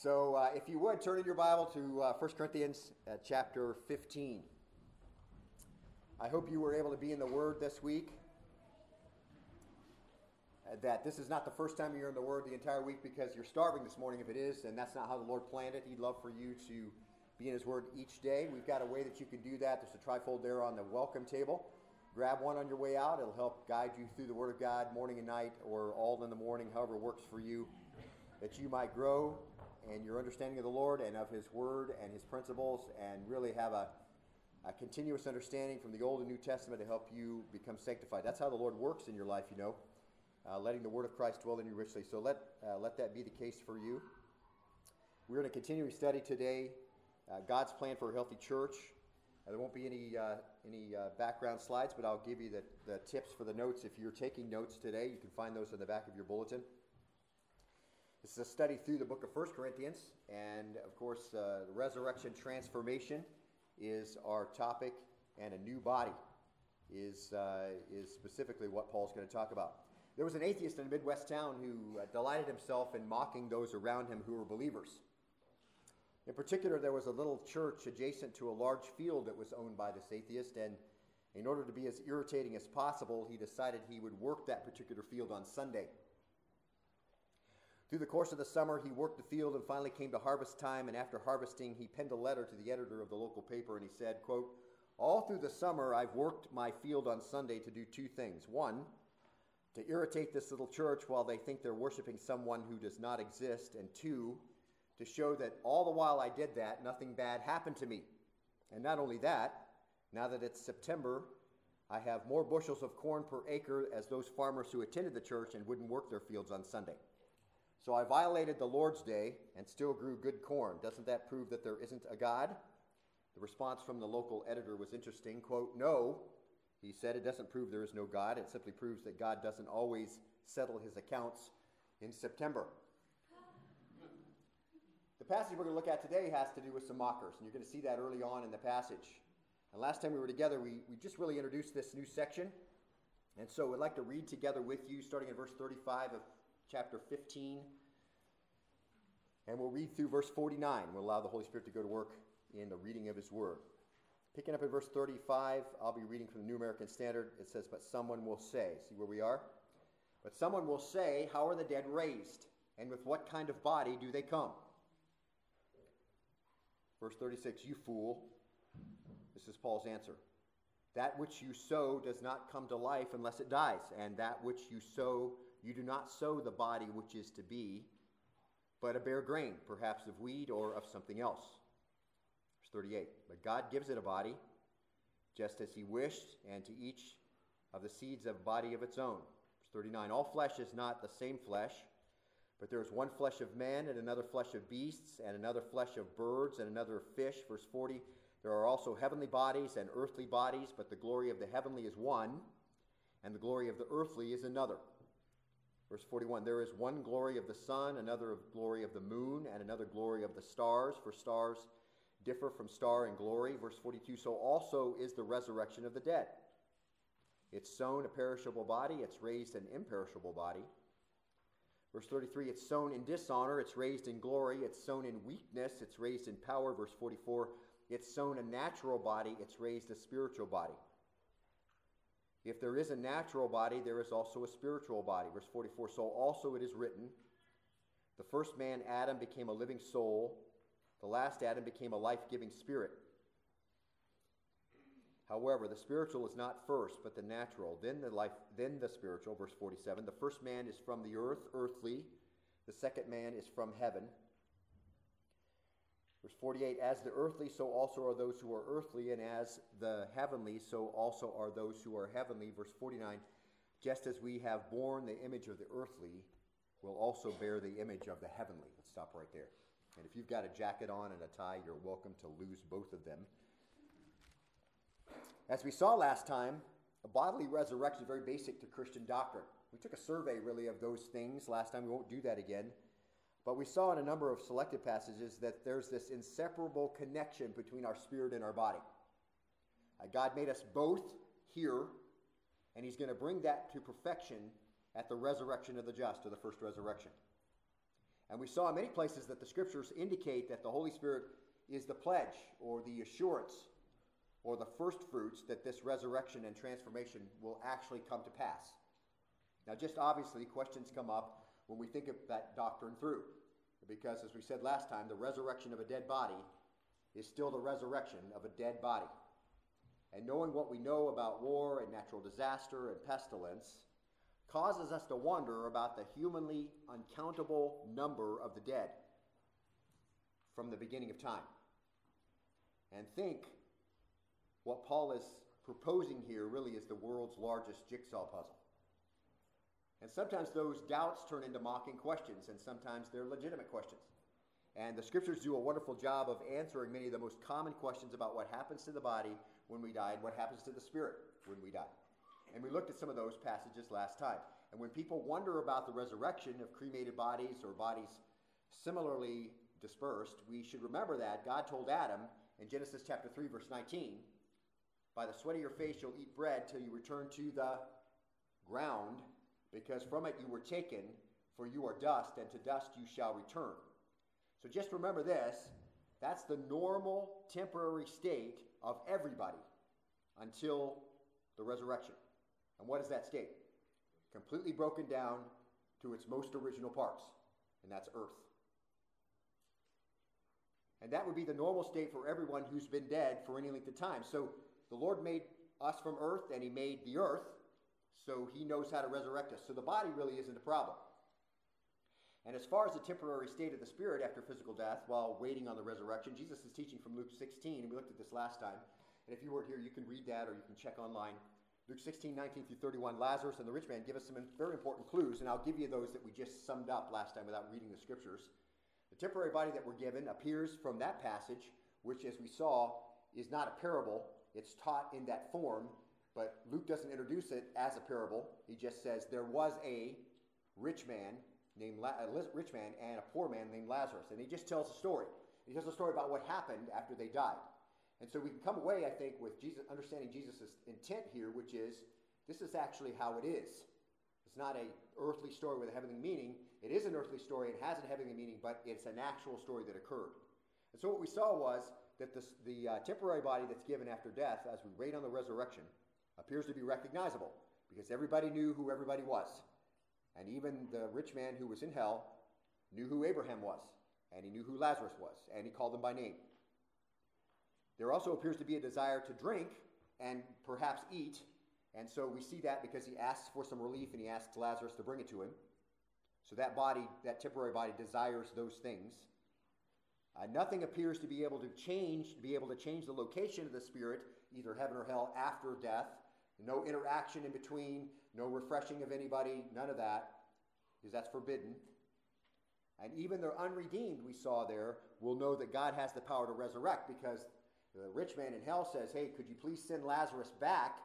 So, uh, if you would, turn in your Bible to uh, 1 Corinthians uh, chapter 15. I hope you were able to be in the Word this week. Uh, that this is not the first time you're in the Word the entire week because you're starving this morning, if it is, and that's not how the Lord planned it. He'd love for you to be in His Word each day. We've got a way that you can do that. There's a trifold there on the welcome table. Grab one on your way out. It'll help guide you through the Word of God morning and night, or all in the morning, however works for you, that you might grow and your understanding of the Lord and of His Word and His principles, and really have a, a continuous understanding from the Old and New Testament to help you become sanctified. That's how the Lord works in your life, you know, uh, letting the Word of Christ dwell in you richly. So let, uh, let that be the case for you. We're going to continue to study today uh, God's plan for a healthy church. Uh, there won't be any, uh, any uh, background slides, but I'll give you the, the tips for the notes. If you're taking notes today, you can find those in the back of your bulletin. This is a study through the book of 1 Corinthians, and of course, uh, resurrection transformation is our topic, and a new body is, uh, is specifically what Paul's going to talk about. There was an atheist in a Midwest town who uh, delighted himself in mocking those around him who were believers. In particular, there was a little church adjacent to a large field that was owned by this atheist, and in order to be as irritating as possible, he decided he would work that particular field on Sunday. Through the course of the summer, he worked the field and finally came to harvest time. And after harvesting, he penned a letter to the editor of the local paper and he said, quote, All through the summer, I've worked my field on Sunday to do two things. One, to irritate this little church while they think they're worshiping someone who does not exist. And two, to show that all the while I did that, nothing bad happened to me. And not only that, now that it's September, I have more bushels of corn per acre as those farmers who attended the church and wouldn't work their fields on Sunday. So I violated the Lord's day and still grew good corn. Doesn't that prove that there isn't a God? The response from the local editor was interesting. Quote, No, he said, it doesn't prove there is no God. It simply proves that God doesn't always settle his accounts in September. The passage we're going to look at today has to do with some mockers, and you're going to see that early on in the passage. And last time we were together, we, we just really introduced this new section. And so we'd like to read together with you, starting in verse 35 of chapter 15. And we'll read through verse 49. We'll allow the Holy Spirit to go to work in the reading of His Word. Picking up at verse 35, I'll be reading from the New American Standard. It says, But someone will say, see where we are? But someone will say, How are the dead raised? And with what kind of body do they come? Verse 36, You fool. This is Paul's answer. That which you sow does not come to life unless it dies, and that which you sow you do not sow the body which is to be, but a bare grain, perhaps of wheat or of something else. Verse 38. But God gives it a body, just as He wished, and to each of the seeds a body of its own. Verse 39. All flesh is not the same flesh, but there is one flesh of men, and another flesh of beasts, and another flesh of birds, and another of fish. Verse 40. There are also heavenly bodies and earthly bodies, but the glory of the heavenly is one, and the glory of the earthly is another. Verse 41 There is one glory of the sun, another of glory of the moon, and another glory of the stars, for stars differ from star in glory. Verse 42 So also is the resurrection of the dead. It's sown a perishable body, it's raised an imperishable body. Verse 33 It's sown in dishonor, it's raised in glory. It's sown in weakness, it's raised in power. Verse 44 It's sown a natural body, it's raised a spiritual body. If there is a natural body, there is also a spiritual body. Verse 44 So also it is written the first man, Adam, became a living soul, the last Adam became a life giving spirit. However, the spiritual is not first, but the natural, then the life, then the spiritual, verse 47. The first man is from the earth, earthly. The second man is from heaven. Verse 48 As the earthly, so also are those who are earthly, and as the heavenly, so also are those who are heavenly. Verse 49 Just as we have borne the image of the earthly, will also bear the image of the heavenly. Let's stop right there. And if you've got a jacket on and a tie, you're welcome to lose both of them. As we saw last time, a bodily resurrection is very basic to Christian doctrine. We took a survey, really, of those things last time. We won't do that again. But we saw in a number of selected passages that there's this inseparable connection between our spirit and our body. Uh, God made us both here, and He's going to bring that to perfection at the resurrection of the just, or the first resurrection. And we saw in many places that the scriptures indicate that the Holy Spirit is the pledge or the assurance or the first fruits that this resurrection and transformation will actually come to pass. Now, just obviously, questions come up when we think of that doctrine through. Because, as we said last time, the resurrection of a dead body is still the resurrection of a dead body. And knowing what we know about war and natural disaster and pestilence causes us to wonder about the humanly uncountable number of the dead from the beginning of time. And think what Paul is proposing here really is the world's largest jigsaw puzzle. And sometimes those doubts turn into mocking questions, and sometimes they're legitimate questions. And the scriptures do a wonderful job of answering many of the most common questions about what happens to the body when we die and what happens to the spirit when we die. And we looked at some of those passages last time. And when people wonder about the resurrection of cremated bodies or bodies similarly dispersed, we should remember that God told Adam in Genesis chapter 3, verse 19, By the sweat of your face you'll eat bread till you return to the ground, because from it you were taken, for you are dust, and to dust you shall return. So just remember this that's the normal temporary state of everybody until the resurrection. And what is that state? Completely broken down to its most original parts, and that's earth. And that would be the normal state for everyone who's been dead for any length of time. So the Lord made us from earth, and He made the earth, so He knows how to resurrect us. So the body really isn't a problem. And as far as the temporary state of the spirit after physical death while waiting on the resurrection, Jesus is teaching from Luke 16, and we looked at this last time. And if you weren't here, you can read that or you can check online. Luke 16, 19 through 31, Lazarus and the rich man give us some very important clues, and I'll give you those that we just summed up last time without reading the scriptures. The temporary body that we're given appears from that passage, which, as we saw, is not a parable. It's taught in that form, but Luke doesn't introduce it as a parable. He just says there was a rich man named La- a rich man and a poor man named Lazarus. And he just tells a story. He tells a story about what happened after they died. And so we can come away, I think, with Jesus understanding Jesus' intent here, which is this is actually how it is. It's not a earthly story with a heavenly meaning. It is an earthly story. It has a heavenly meaning, but it's an actual story that occurred. And so what we saw was that this, the uh, temporary body that's given after death, as we wait on the resurrection, appears to be recognizable because everybody knew who everybody was. And even the rich man who was in hell knew who Abraham was, and he knew who Lazarus was, and he called them by name. There also appears to be a desire to drink and perhaps eat, and so we see that because he asks for some relief and he asks Lazarus to bring it to him. So that body, that temporary body, desires those things. Uh, nothing appears to be able to change, to be able to change the location of the spirit, either heaven or hell, after death. No interaction in between, no refreshing of anybody, none of that, because that's forbidden. And even the unredeemed we saw there will know that God has the power to resurrect because the rich man in hell says, Hey, could you please send Lazarus back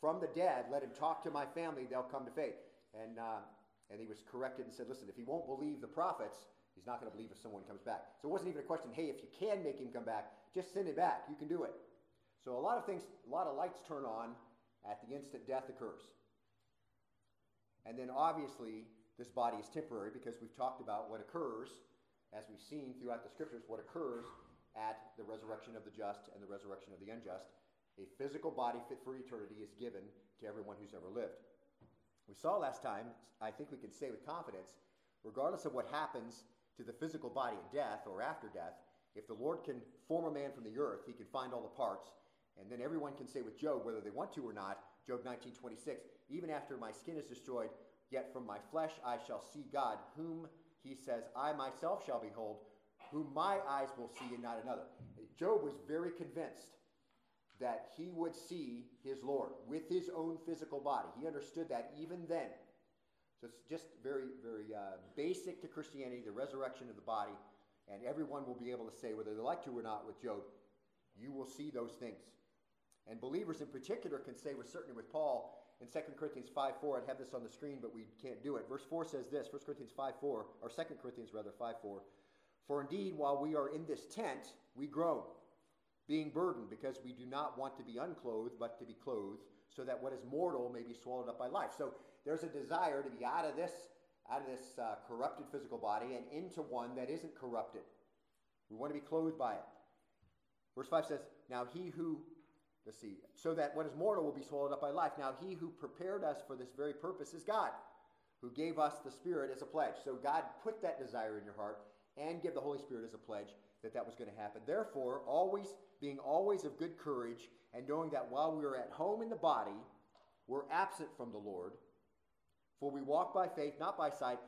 from the dead? Let him talk to my family, they'll come to faith. And, uh, and he was corrected and said, Listen, if he won't believe the prophets, he's not going to believe if someone comes back. So it wasn't even a question, Hey, if you can make him come back, just send him back. You can do it. So a lot of things, a lot of lights turn on at the instant death occurs. And then obviously, this body is temporary because we've talked about what occurs, as we've seen throughout the scriptures, what occurs at the resurrection of the just and the resurrection of the unjust. A physical body fit for eternity is given to everyone who's ever lived. We saw last time, I think we can say with confidence, regardless of what happens to the physical body at death or after death, if the Lord can form a man from the earth, he can find all the parts and then everyone can say with Job, whether they want to or not, Job 19:26, even after my skin is destroyed, yet from my flesh I shall see God, whom he says, I myself shall behold, whom my eyes will see and not another. Job was very convinced that he would see his Lord with his own physical body. He understood that even then. So it's just very, very uh, basic to Christianity, the resurrection of the body, and everyone will be able to say, whether they like to or not, with Job, you will see those things. And believers in particular can say with certainty with Paul in 2 Corinthians 5 4, I'd have this on the screen, but we can't do it. Verse 4 says this 1 Corinthians 5 4, or 2 Corinthians rather 5 4. For indeed, while we are in this tent, we groan, being burdened, because we do not want to be unclothed, but to be clothed, so that what is mortal may be swallowed up by life. So there's a desire to be out of this out of this uh, corrupted physical body and into one that isn't corrupted. We want to be clothed by it. Verse 5 says, Now he who, let's see, so that what is mortal will be swallowed up by life. Now he who prepared us for this very purpose is God, who gave us the Spirit as a pledge. So God put that desire in your heart and give the Holy Spirit as a pledge that that was going to happen. Therefore, always being always of good courage and knowing that while we are at home in the body, we're absent from the Lord. For we walk by faith, not by sight.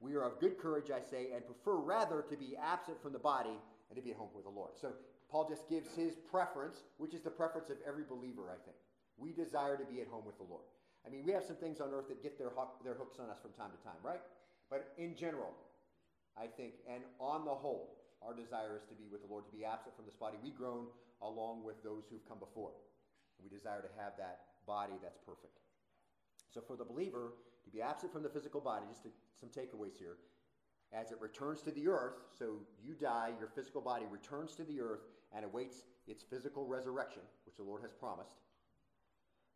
We are of good courage, I say, and prefer rather to be absent from the body and to be at home with the Lord. So Paul just gives his preference, which is the preference of every believer, I think. We desire to be at home with the Lord. I mean, we have some things on earth that get their, hook, their hooks on us from time to time, right? But in general, I think, and on the whole, our desire is to be with the Lord, to be absent from this body. We groan along with those who've come before. We desire to have that body that's perfect. So for the believer, to be absent from the physical body, just to, some takeaways here, as it returns to the earth, so you die, your physical body returns to the earth and awaits its physical resurrection, which the Lord has promised,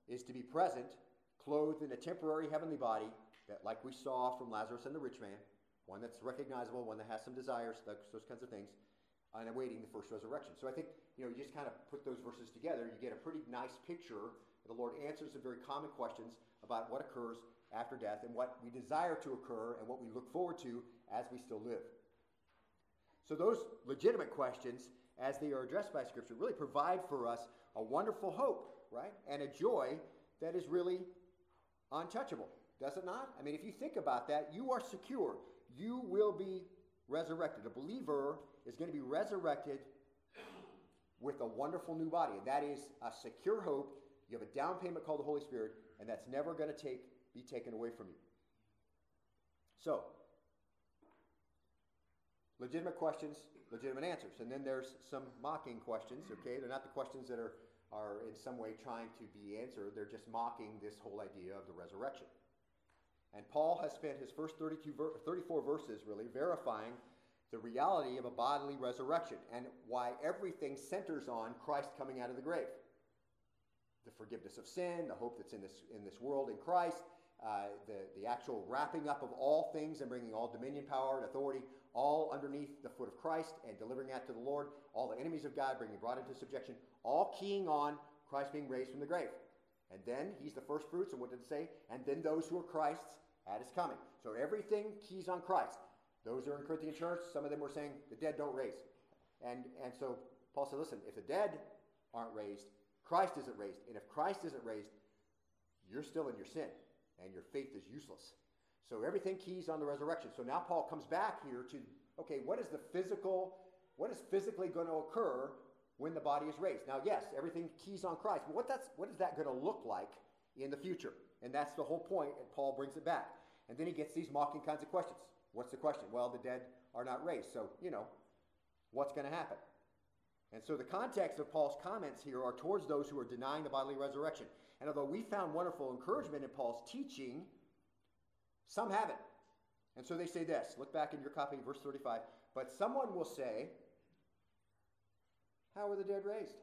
is to be present, clothed in a temporary heavenly body that, like we saw from Lazarus and the rich man, one that's recognizable, one that has some desires, those, kinds of things, and awaiting the first resurrection. So I think, you know, you just kind of put those verses together, you get a pretty nice picture. The Lord answers some very common questions about what occurs after death and what we desire to occur and what we look forward to as we still live. So those legitimate questions as they are addressed by Scripture, really provide for us a wonderful hope, right? And a joy that is really untouchable, does it not? I mean, if you think about that, you are secure. You will be resurrected. A believer is going to be resurrected with a wonderful new body, and that is a secure hope. You have a down payment called the Holy Spirit, and that's never going to take be taken away from you. So, legitimate questions, legitimate answers. And then there's some mocking questions, okay? They're not the questions that are, are in some way trying to be answered, they're just mocking this whole idea of the resurrection. And Paul has spent his first 32 ver- 34 verses really verifying the reality of a bodily resurrection and why everything centers on Christ coming out of the grave. The forgiveness of sin, the hope that's in this, in this world in Christ, uh, the, the actual wrapping up of all things and bringing all dominion, power, and authority all underneath the foot of Christ and delivering that to the Lord, all the enemies of God being brought into subjection, all keying on Christ being raised from the grave. And then he's the first fruits, and what did it say? And then those who are Christ's at his coming. So everything keys on Christ. Those who are in Corinthian church, some of them were saying the dead don't raise. And, and so Paul said, listen, if the dead aren't raised, Christ isn't raised. And if Christ isn't raised, you're still in your sin, and your faith is useless. So everything keys on the resurrection. So now Paul comes back here to, okay, what is the physical, what is physically going to occur when the body is raised? Now, yes, everything keys on Christ, but what, that's, what is that going to look like in the future? And that's the whole point. and Paul brings it back. And then he gets these mocking kinds of questions. What's the question? Well, the dead are not raised. So, you know, what's going to happen? And so the context of Paul's comments here are towards those who are denying the bodily resurrection. And although we found wonderful encouragement in Paul's teaching, some haven't. And so they say this look back in your copy, verse 35. But someone will say, How were the dead raised?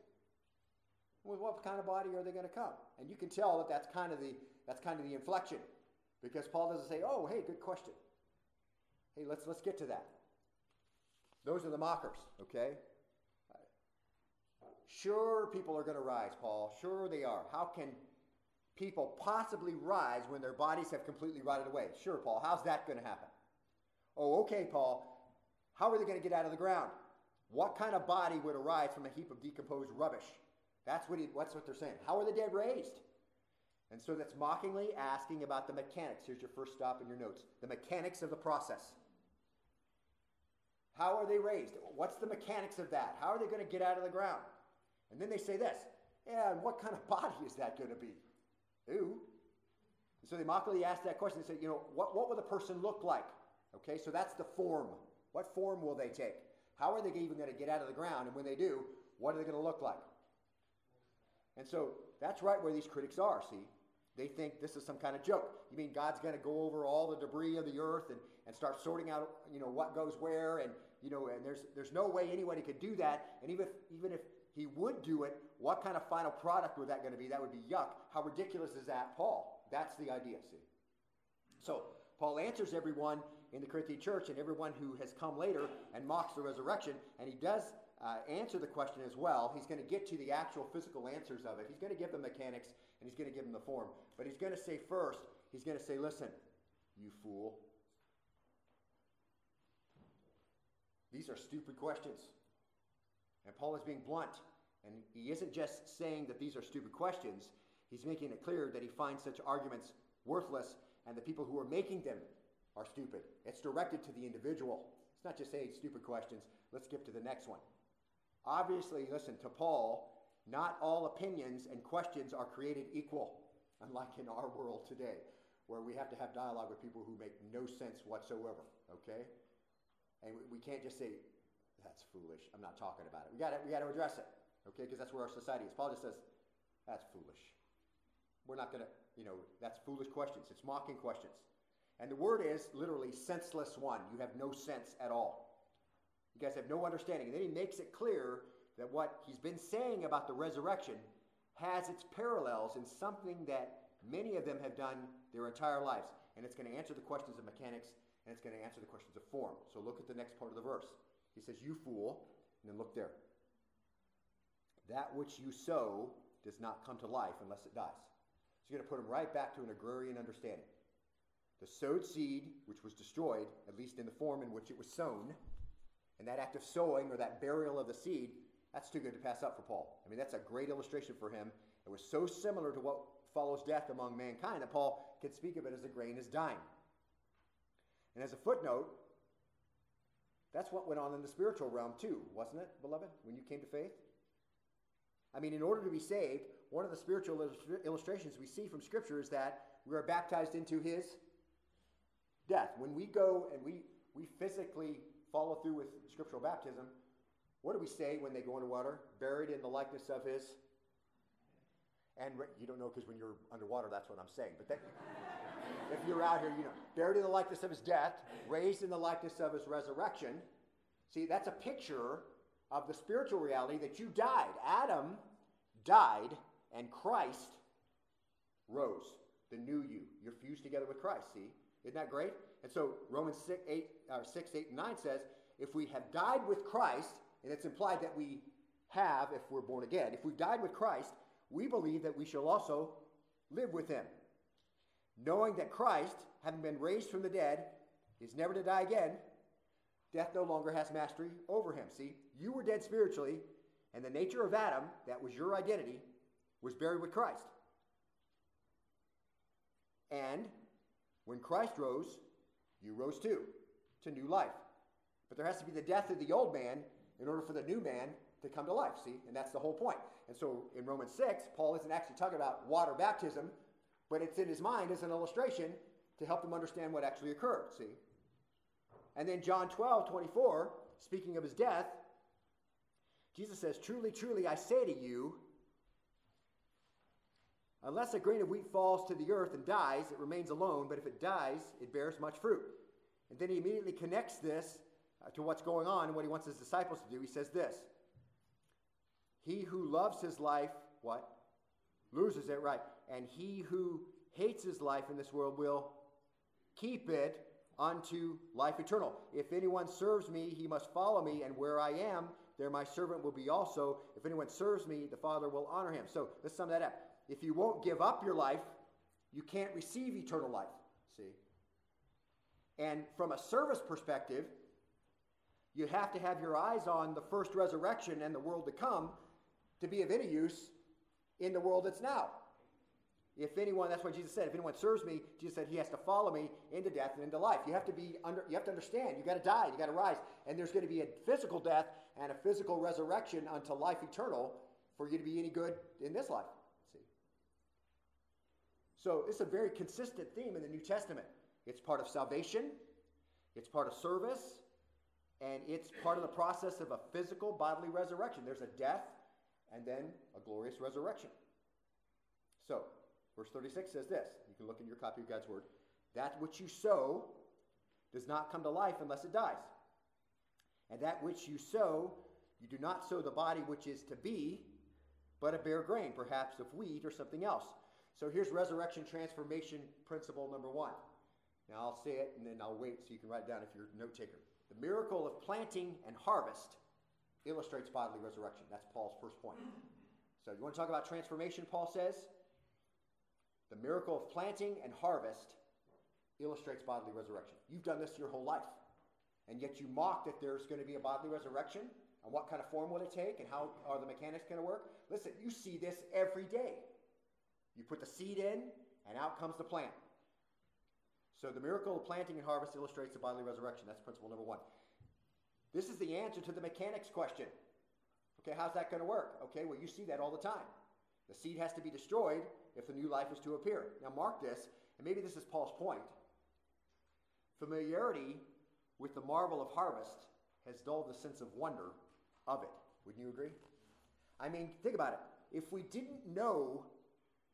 With what kind of body are they going to come? And you can tell that that's kind of the, that's kind of the inflection. Because Paul doesn't say, Oh, hey, good question. Hey, let's, let's get to that. Those are the mockers, okay? Sure, people are going to rise, Paul. Sure, they are. How can people possibly rise when their bodies have completely rotted away? Sure, Paul. How's that going to happen? Oh, okay, Paul. How are they going to get out of the ground? What kind of body would arise from a heap of decomposed rubbish? That's what, he, that's what they're saying. How are the dead raised? And so that's mockingly asking about the mechanics. Here's your first stop in your notes the mechanics of the process. How are they raised? What's the mechanics of that? How are they going to get out of the ground? And then they say this Yeah, and what kind of body is that going to be? Ooh. And so they mockingly ask that question. They say, You know, what, what will the person look like? Okay, so that's the form. What form will they take? How are they even going to get out of the ground? And when they do, what are they going to look like? And so that's right where these critics are, see? They think this is some kind of joke. You mean God's going to go over all the debris of the earth and, and start sorting out, you know, what goes where and, you know, and there's, there's no way anybody could do that. And even if, even if he would do it, what kind of final product would that going to be? That would be yuck. How ridiculous is that, Paul? That's the idea, see? So Paul answers everyone in the Corinthian church and everyone who has come later and mocks the resurrection, and he does uh, answer the question as well. He's going to get to the actual physical answers of it. He's going to give the mechanics and he's going to give them the form. But he's going to say first, he's going to say, Listen, you fool. These are stupid questions. And Paul is being blunt. And he isn't just saying that these are stupid questions, he's making it clear that he finds such arguments worthless and the people who are making them are stupid. It's directed to the individual. It's not just saying stupid questions. Let's skip to the next one. Obviously, listen, to Paul, not all opinions and questions are created equal, unlike in our world today, where we have to have dialogue with people who make no sense whatsoever, okay? And we can't just say, that's foolish. I'm not talking about it. We got we to address it, okay? Because that's where our society is. Paul just says, that's foolish. We're not going to, you know, that's foolish questions. It's mocking questions. And the word is literally senseless one. You have no sense at all. You guys have no understanding. And then he makes it clear that what he's been saying about the resurrection has its parallels in something that many of them have done their entire lives. And it's going to answer the questions of mechanics and it's going to answer the questions of form. So look at the next part of the verse. He says, You fool, and then look there. That which you sow does not come to life unless it dies. So you're going to put him right back to an agrarian understanding. The sowed seed, which was destroyed, at least in the form in which it was sown, and that act of sowing or that burial of the seed, that's too good to pass up for Paul. I mean, that's a great illustration for him. It was so similar to what follows death among mankind that Paul could speak of it as the grain is dying. And as a footnote, that's what went on in the spiritual realm too, wasn't it, beloved, when you came to faith? I mean, in order to be saved, one of the spiritual illustrations we see from Scripture is that we are baptized into his death. When we go and we, we physically follow through with scriptural baptism, what do we say when they go into water? Buried in the likeness of his. And you don't know because when you're underwater, that's what I'm saying. But that, if you're out here, you know, buried in the likeness of his death, raised in the likeness of his resurrection. See, that's a picture of the spiritual reality that you died. Adam died, and Christ rose, the new you. You're fused together with Christ, see? Isn't that great? And so Romans 6, 8, or 6, 8, and 9 says, if we have died with Christ, and it's implied that we have if we're born again, if we died with Christ, we believe that we shall also live with him. Knowing that Christ, having been raised from the dead, is never to die again, death no longer has mastery over him. See, you were dead spiritually, and the nature of Adam, that was your identity, was buried with Christ. And when Christ rose, you rose too, to new life. But there has to be the death of the old man in order for the new man to come to life, see? And that's the whole point. And so in Romans 6, Paul isn't actually talking about water baptism, but it's in his mind as an illustration to help them understand what actually occurred, see? And then John 12, 24, speaking of his death, Jesus says, Truly, truly, I say to you, unless a grain of wheat falls to the earth and dies, it remains alone, but if it dies, it bears much fruit. And then he immediately connects this uh, to what's going on and what he wants his disciples to do. He says this He who loves his life, what? Loses it, right. And he who hates his life in this world will keep it unto life eternal. If anyone serves me, he must follow me, and where I am, there my servant will be also. If anyone serves me, the Father will honor him. So let's sum that up. If you won't give up your life, you can't receive eternal life. See? And from a service perspective, you have to have your eyes on the first resurrection and the world to come to be of any use in the world that's now. If anyone, that's what Jesus said, if anyone serves me, Jesus said he has to follow me into death and into life. You have to be under, you have to understand, you got to die, you got to rise. And there's going to be a physical death and a physical resurrection unto life eternal for you to be any good in this life. See? So it's a very consistent theme in the New Testament. It's part of salvation, it's part of service, and it's part of the process of a physical bodily resurrection. There's a death and then a glorious resurrection. So, verse 36 says this. You can look in your copy of God's word. That which you sow does not come to life unless it dies. And that which you sow, you do not sow the body which is to be, but a bare grain, perhaps of wheat or something else. So here's resurrection transformation principle number one. Now I'll say it and then I'll wait so you can write it down if you're a note taker. The miracle of planting and harvest illustrates bodily resurrection. That's Paul's first point. So you want to talk about transformation, Paul says? The miracle of planting and harvest illustrates bodily resurrection. You've done this your whole life. And yet you mock that there's going to be a bodily resurrection. And what kind of form will it take? And how are the mechanics going to work? Listen, you see this every day. You put the seed in, and out comes the plant. So the miracle of planting and harvest illustrates the bodily resurrection. That's principle number one. This is the answer to the mechanics question. Okay, how's that going to work? Okay, well, you see that all the time. The seed has to be destroyed if the new life is to appear. Now, mark this, and maybe this is Paul's point. Familiarity with the marvel of harvest has dulled the sense of wonder of it. Wouldn't you agree? I mean, think about it. If we didn't know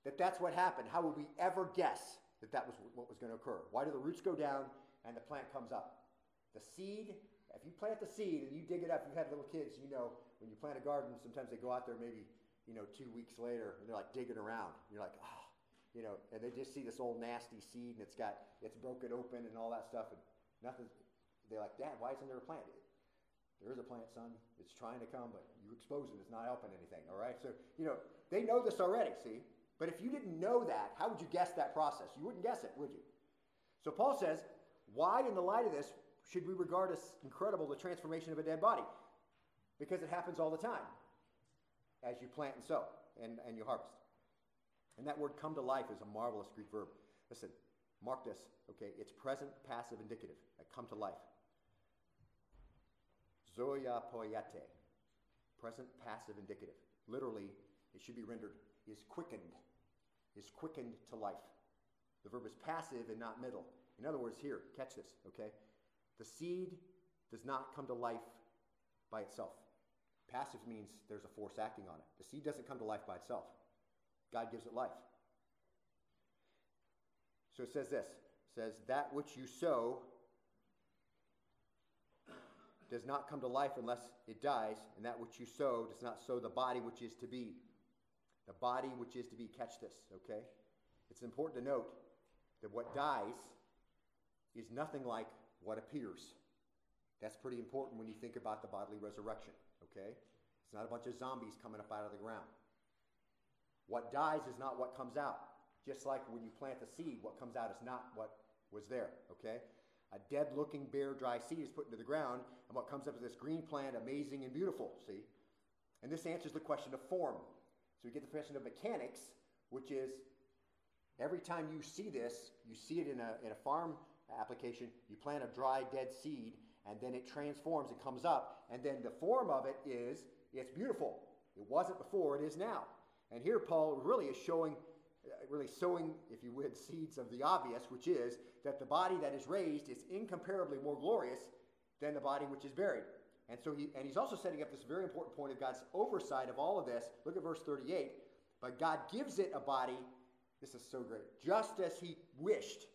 that that's what happened, how would we ever guess that that was what was going to occur? Why do the roots go down and the plant comes up? The seed, if you plant the seed and you dig it up, you've had little kids, you know, when you plant a garden, sometimes they go out there maybe, you know, two weeks later and they're like digging around. You're like, oh, you know, and they just see this old nasty seed and it's got, it's broken open and all that stuff and nothing. They're like, Dad, why isn't there a plant? There is a plant, son. It's trying to come, but you expose it. It's not helping anything. All right. So you know they know this already. See, but if you didn't know that, how would you guess that process? You wouldn't guess it, would you? So Paul says, why, in the light of this, should we regard as incredible the transformation of a dead body? Because it happens all the time as you plant and sow and, and you harvest. And that word come to life is a marvelous Greek verb. Listen, mark this, okay? It's present, passive, indicative. Come to life. Zoya poiete. Present, passive, indicative. Literally, it should be rendered is quickened. Is quickened to life. The verb is passive and not middle. In other words, here, catch this, okay? The seed does not come to life by itself. Passive means there's a force acting on it. The seed doesn't come to life by itself. God gives it life. So it says this. It says, that which you sow does not come to life unless it dies, and that which you sow does not sow the body which is to be. The body which is to be. Catch this, okay? It's important to note that what dies is nothing like what appears. That's pretty important when you think about the bodily resurrection, okay? It's not a bunch of zombies coming up out of the ground. What dies is not what comes out. Just like when you plant the seed, what comes out is not what was there, okay? A dead looking, bare, dry seed is put into the ground, and what comes up is this green plant, amazing and beautiful, see? And this answers the question of form. So we get the question of mechanics, which is every time you see this, you see it in a, in a farm application, you plant a dry, dead seed, and then it transforms, it comes up, and then the form of it is it's beautiful. It wasn't before, it is now. And here Paul really is showing uh, really sowing, if you would, seeds of the obvious, which is that the body that is raised is incomparably more glorious than the body which is buried. And so he and he's also setting up this very important point of God's oversight of all of this. Look at verse 38. But God gives it a body, this is so great, just as he wished,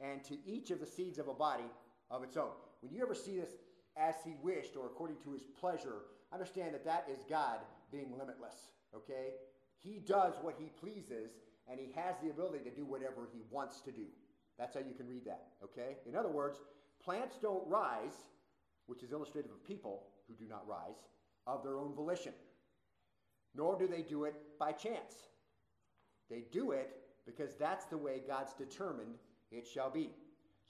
and to each of the seeds of a body of its own. When you ever see this as he wished or according to his pleasure, understand that that is God being limitless, okay? He does what he pleases, and he has the ability to do whatever he wants to do. That's how you can read that, okay? In other words, plants don't rise, which is illustrative of people who do not rise, of their own volition, nor do they do it by chance. They do it because that's the way God's determined it shall be.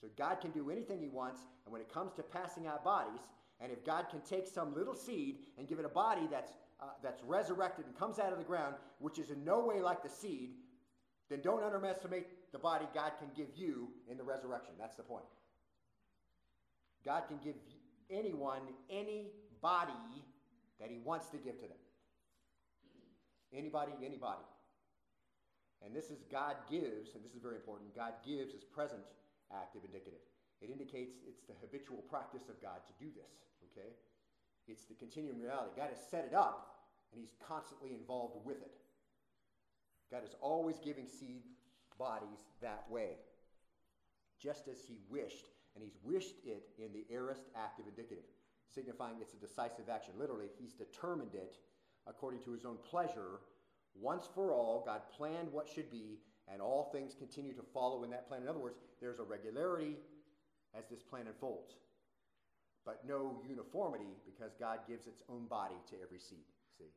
So God can do anything he wants, and when it comes to passing out bodies, and if God can take some little seed and give it a body that's, uh, that's resurrected and comes out of the ground, which is in no way like the seed, then don't underestimate the body God can give you in the resurrection. That's the point. God can give anyone any body that he wants to give to them. Anybody, anybody. And this is God gives, and this is very important, God gives is present, active, indicative. It indicates it's the habitual practice of God to do this, okay? It's the continuing reality. God has set it up, and he's constantly involved with it. God is always giving seed bodies that way, just as He wished, and He's wished it in the aorist active indicative, signifying it's a decisive action. Literally, He's determined it according to His own pleasure. Once for all, God planned what should be, and all things continue to follow in that plan. In other words, there's a regularity as this plan unfolds, but no uniformity because God gives its own body to every seed. See?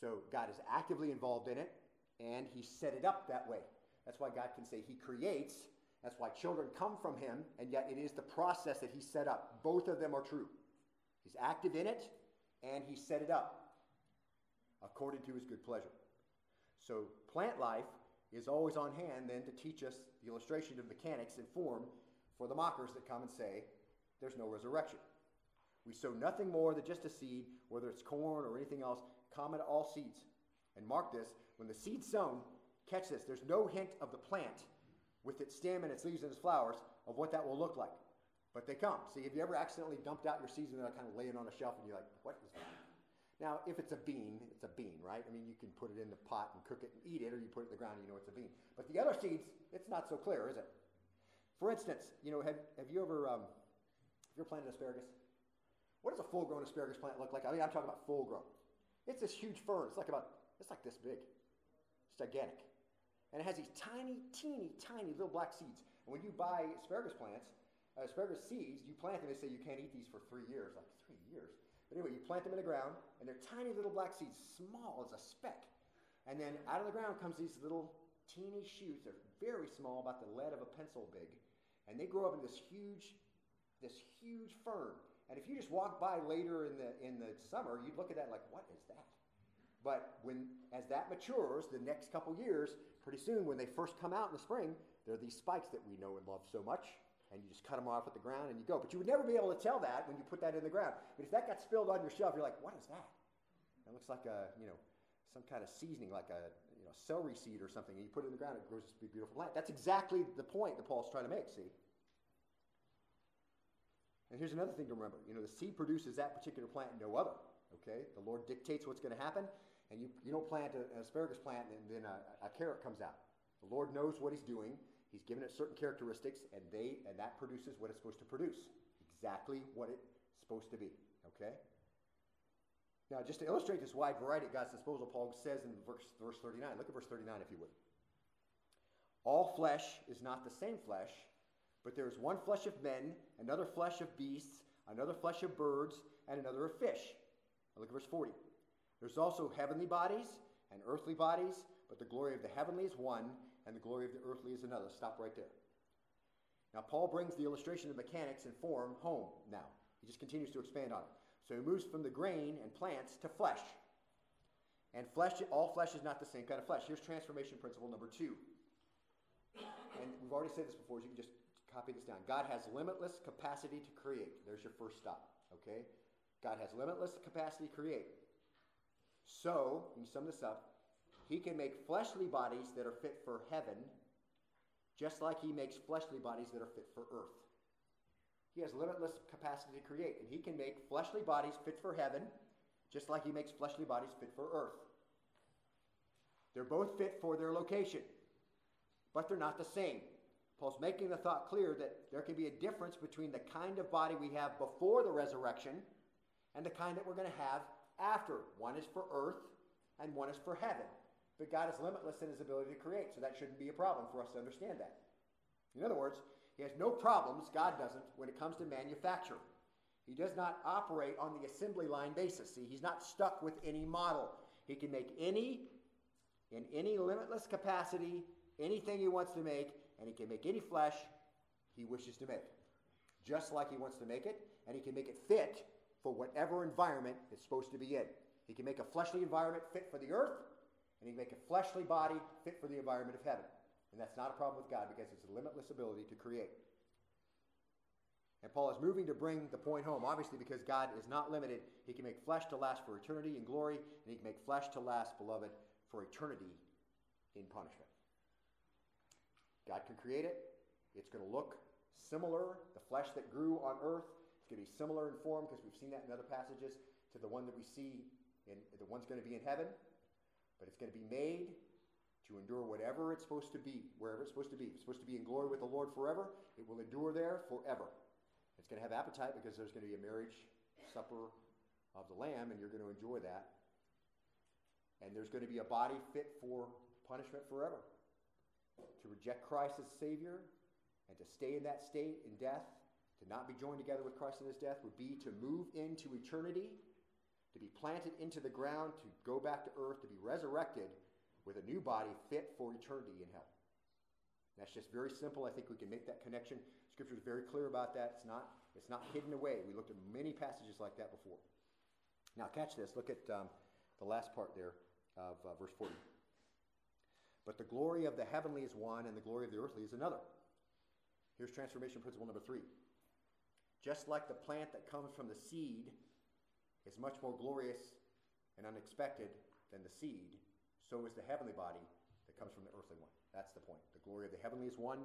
So God is actively involved in it, and He set it up that way. That's why God can say He creates. That's why children come from Him, and yet it is the process that He set up. Both of them are true. He's active in it, and He set it up according to His good pleasure. So plant life is always on hand then to teach us the illustration of mechanics and form for the mockers that come and say, there's no resurrection. We sow nothing more than just a seed, whether it's corn or anything else, common to all seeds. And mark this when the seed's sown, catch this, there's no hint of the plant with its stem and its leaves and its flowers of what that will look like. But they come. See, have you ever accidentally dumped out your seeds and they're kind of laying on a shelf and you're like, what is that? Now, if it's a bean, it's a bean, right? I mean, you can put it in the pot and cook it and eat it, or you put it in the ground and you know it's a bean. But the other seeds, it's not so clear, is it? For instance, you know, have, have you ever um, have you ever planted asparagus? What does a full-grown asparagus plant look like? I mean, I'm talking about full-grown. It's this huge fern. It's like about it's like this big. It's gigantic, and it has these tiny, teeny, tiny little black seeds. And when you buy asparagus plants, uh, asparagus seeds, you plant them. They say you can't eat these for three years. Like three years? But anyway, you plant them in the ground, and they're tiny little black seeds, small as a speck. And then out of the ground comes these little teeny shoots. They're very small, about the lead of a pencil big. And they grow up in this huge, this huge fern. And if you just walk by later in the, in the summer, you'd look at that like, what is that? But when, as that matures, the next couple years, pretty soon when they first come out in the spring, they're these spikes that we know and love so much and you just cut them off at the ground and you go. But you would never be able to tell that when you put that in the ground. But if that got spilled on your shelf, you're like, what is that? It looks like a, you know, some kind of seasoning, like a you know, celery seed or something, and you put it in the ground, it grows this beautiful plant. That's exactly the point that Paul's trying to make, see? And here's another thing to remember. You know, the seed produces that particular plant, and no other. Okay? The Lord dictates what's going to happen, and you, you don't plant a, an asparagus plant and then uh, a, a carrot comes out. The Lord knows what he's doing. He's given it certain characteristics, and they and that produces what it's supposed to produce. Exactly what it's supposed to be. Okay? Now, just to illustrate this wide variety at God's disposal, Paul says in verse, verse 39, look at verse 39 if you would. All flesh is not the same flesh, but there is one flesh of men, another flesh of beasts, another flesh of birds, and another of fish. Now look at verse 40. There's also heavenly bodies and earthly bodies, but the glory of the heavenly is one, and the glory of the earthly is another. Stop right there. Now, Paul brings the illustration of mechanics and form home now. He just continues to expand on it. So he moves from the grain and plants to flesh. And flesh, all flesh is not the same kind of flesh. Here's transformation principle number two. And we've already said this before, so you can just copy this down. God has limitless capacity to create. There's your first stop, okay? God has limitless capacity to create. So, you sum this up, he can make fleshly bodies that are fit for heaven, just like he makes fleshly bodies that are fit for earth. He has limitless capacity to create, and he can make fleshly bodies fit for heaven, just like he makes fleshly bodies fit for earth. They're both fit for their location, but they're not the same. Paul's making the thought clear that there can be a difference between the kind of body we have before the resurrection and the kind that we're going to have after. One is for earth, and one is for heaven. But God is limitless in his ability to create, so that shouldn't be a problem for us to understand that. In other words, he has no problems, God doesn't, when it comes to manufacture. He does not operate on the assembly line basis. See, he's not stuck with any model. He can make any, in any limitless capacity, anything he wants to make, and he can make any flesh he wishes to make. Just like he wants to make it, and he can make it fit for whatever environment it's supposed to be in. He can make a fleshly environment fit for the earth, and he make a fleshly body fit for the environment of heaven. And that's not a problem with God because it's a limitless ability to create. And Paul is moving to bring the point home, obviously, because God is not limited. He can make flesh to last for eternity in glory, and he can make flesh to last, beloved, for eternity in punishment. God can create it. It's going to look similar. The flesh that grew on earth is going to be similar in form, because we've seen that in other passages, to the one that we see in the one's going to be in heaven. But it's going to be made to endure whatever it's supposed to be, wherever it's supposed to be. If it's supposed to be in glory with the Lord forever, it will endure there forever. It's going to have appetite because there's going to be a marriage supper of the Lamb, and you're going to enjoy that. And there's going to be a body fit for punishment forever. to reject Christ as Savior and to stay in that state in death, to not be joined together with Christ in his death, would be to move into eternity, to be planted into the ground, to go back to earth, to be resurrected with a new body fit for eternity in hell. That's just very simple. I think we can make that connection. Scripture is very clear about that. It's not, it's not hidden away. We looked at many passages like that before. Now, catch this. Look at um, the last part there of uh, verse 40. But the glory of the heavenly is one, and the glory of the earthly is another. Here's transformation principle number three. Just like the plant that comes from the seed is much more glorious and unexpected than the seed, so is the heavenly body that comes from the earthly one. That's the point. The glory of the heavenly is one,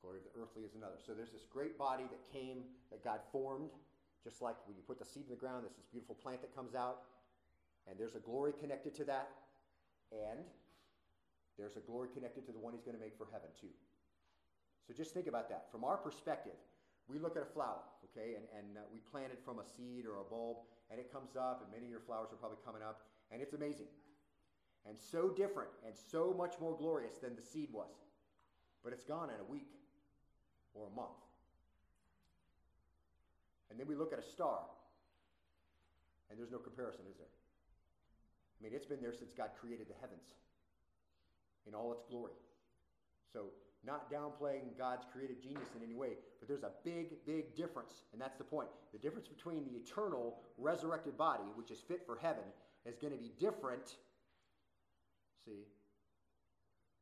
glory of the earthly is another. So there's this great body that came, that God formed, just like when you put the seed in the ground, there's this beautiful plant that comes out, and there's a glory connected to that, and there's a glory connected to the one he's going to make for heaven, too. So just think about that. From our perspective, we look at a flower, okay, and, and uh, we plant it from a seed or a bulb, and it comes up, and many of your flowers are probably coming up, and it's amazing and so different and so much more glorious than the seed was. But it's gone in a week or a month. And then we look at a star, and there's no comparison, is there? I mean, it's been there since God created the heavens in all its glory. So, not downplaying God's creative genius in any way, but there's a big, big difference, and that's the point. The difference between the eternal resurrected body, which is fit for heaven, is going to be different See?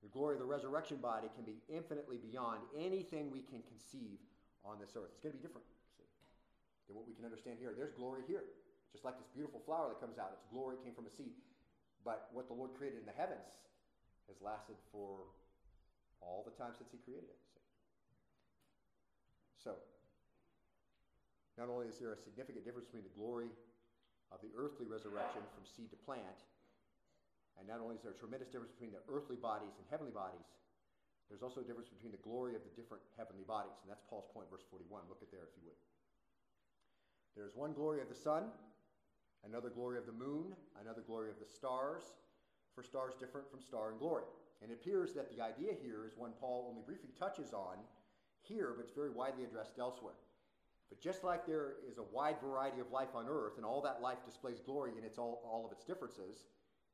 The glory of the resurrection body can be infinitely beyond anything we can conceive on this earth. It's going to be different see, than what we can understand here. There's glory here. Just like this beautiful flower that comes out, its glory came from a seed. But what the Lord created in the heavens has lasted for all the time since He created it. So, not only is there a significant difference between the glory of the earthly resurrection from seed to plant and not only is there a tremendous difference between the earthly bodies and heavenly bodies, there's also a difference between the glory of the different heavenly bodies. And that's Paul's point, verse 41. Look at there, if you would. There's one glory of the sun, another glory of the moon, another glory of the stars, for stars different from star and glory. And it appears that the idea here is one Paul only briefly touches on here, but it's very widely addressed elsewhere. But just like there is a wide variety of life on earth, and all that life displays glory in its all, all of its differences,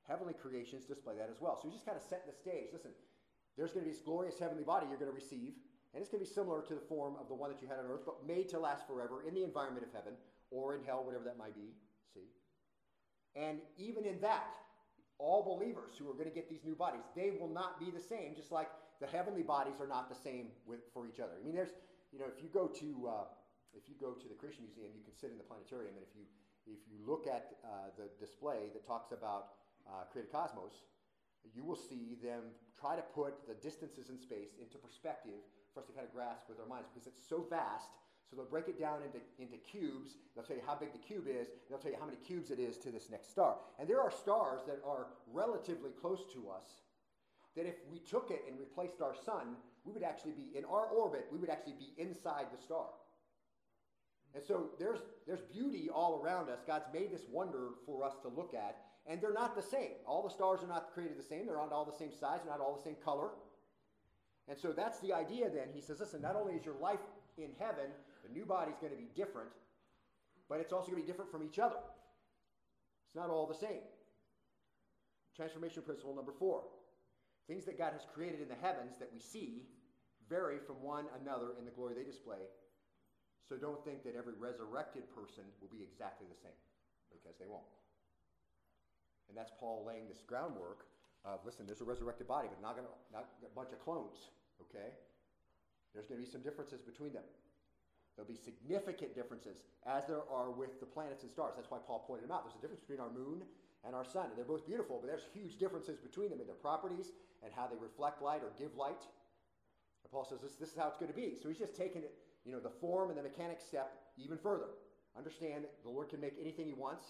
heavenly creations display that as well. So you just kind of set the stage. Listen, there's going to be this glorious heavenly body you're going to receive, and it's going to be similar to the form of the one that you had on earth, but made to last forever in the environment of heaven or in hell, whatever that might be. See? And even in that, all believers who are going to get these new bodies, they will not be the same, just like the heavenly bodies are not the same with, for each other. I mean, there's, you know, if you go to, uh, if you go to the Creation Museum, you can sit in the planetarium, and if you, if you look at uh, the display that talks about uh, created cosmos, you will see them try to put the distances in space into perspective for us to kind of grasp with our minds because it's so vast. So they'll break it down into, into cubes. They'll tell you how big the cube is. they'll tell you how many cubes it is to this next star. And there are stars that are relatively close to us that if we took it and replaced our sun, we would actually be in our orbit, we would actually be inside the star. And so there's, there's beauty all around us. God's made this wonder for us to look at and they're not the same. All the stars are not created the same. They're not all the same size. They're not all the same color. And so that's the idea then. He says, listen, not only is your life in heaven, the new body is going to be different, but it's also going to be different from each other. It's not all the same. Transformation principle number four. Things that God has created in the heavens that we see vary from one another in the glory they display. So don't think that every resurrected person will be exactly the same, because they won't. And that's Paul laying this groundwork of listen, there's a resurrected body, but not, gonna, not a bunch of clones, okay? There's going to be some differences between them. There'll be significant differences, as there are with the planets and stars. That's why Paul pointed them out. There's a difference between our moon and our sun. And they're both beautiful, but there's huge differences between them in their properties and how they reflect light or give light. And Paul says this, this is how it's going to be. So he's just taking it, you know, the form and the mechanics step even further. Understand that the Lord can make anything he wants.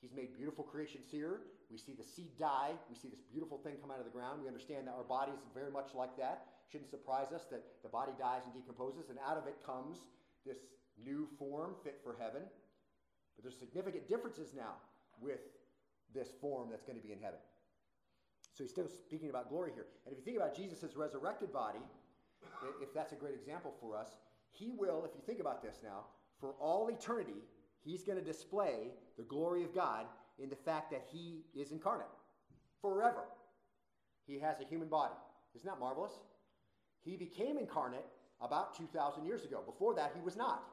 He's made beautiful creations here. We see the seed die. We see this beautiful thing come out of the ground. We understand that our body is very much like that. Shouldn't surprise us that the body dies and decomposes, and out of it comes this new form fit for heaven. But there's significant differences now with this form that's going to be in heaven. So he's still speaking about glory here. And if you think about Jesus' resurrected body, if that's a great example for us, he will, if you think about this now, for all eternity, he's going to display the glory of God in the fact that he is incarnate forever. He has a human body. Isn't that marvelous? He became incarnate about 2,000 years ago. Before that, he was not.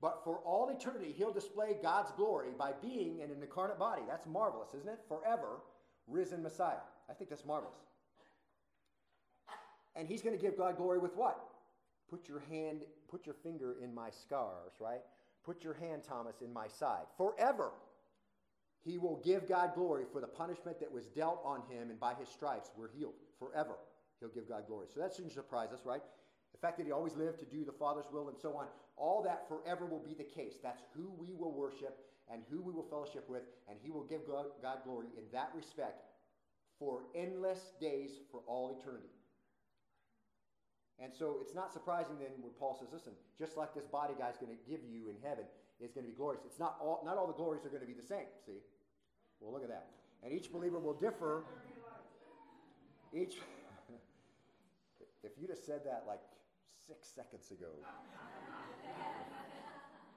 But for all eternity, he'll display God's glory by being in an incarnate body. That's marvelous, isn't it? Forever risen Messiah. I think that's marvelous. And he's going to give God glory with what? Put your hand, put your finger in my scars, right? Put your hand, Thomas, in my side. Forever. He will give God glory for the punishment that was dealt on him, and by his stripes we're healed. Forever. He'll give God glory. So that shouldn't surprise us, right? The fact that he always lived to do the Father's will and so on, all that forever will be the case. That's who we will worship and who we will fellowship with, and he will give God, God glory in that respect for endless days for all eternity. And so it's not surprising then when Paul says, listen, just like this body guy's going to give you in heaven is going to be glorious. It's not all, not all the glories are going to be the same, see? Well, look at that. And each believer will differ. Each, if you'd have said that like six seconds ago,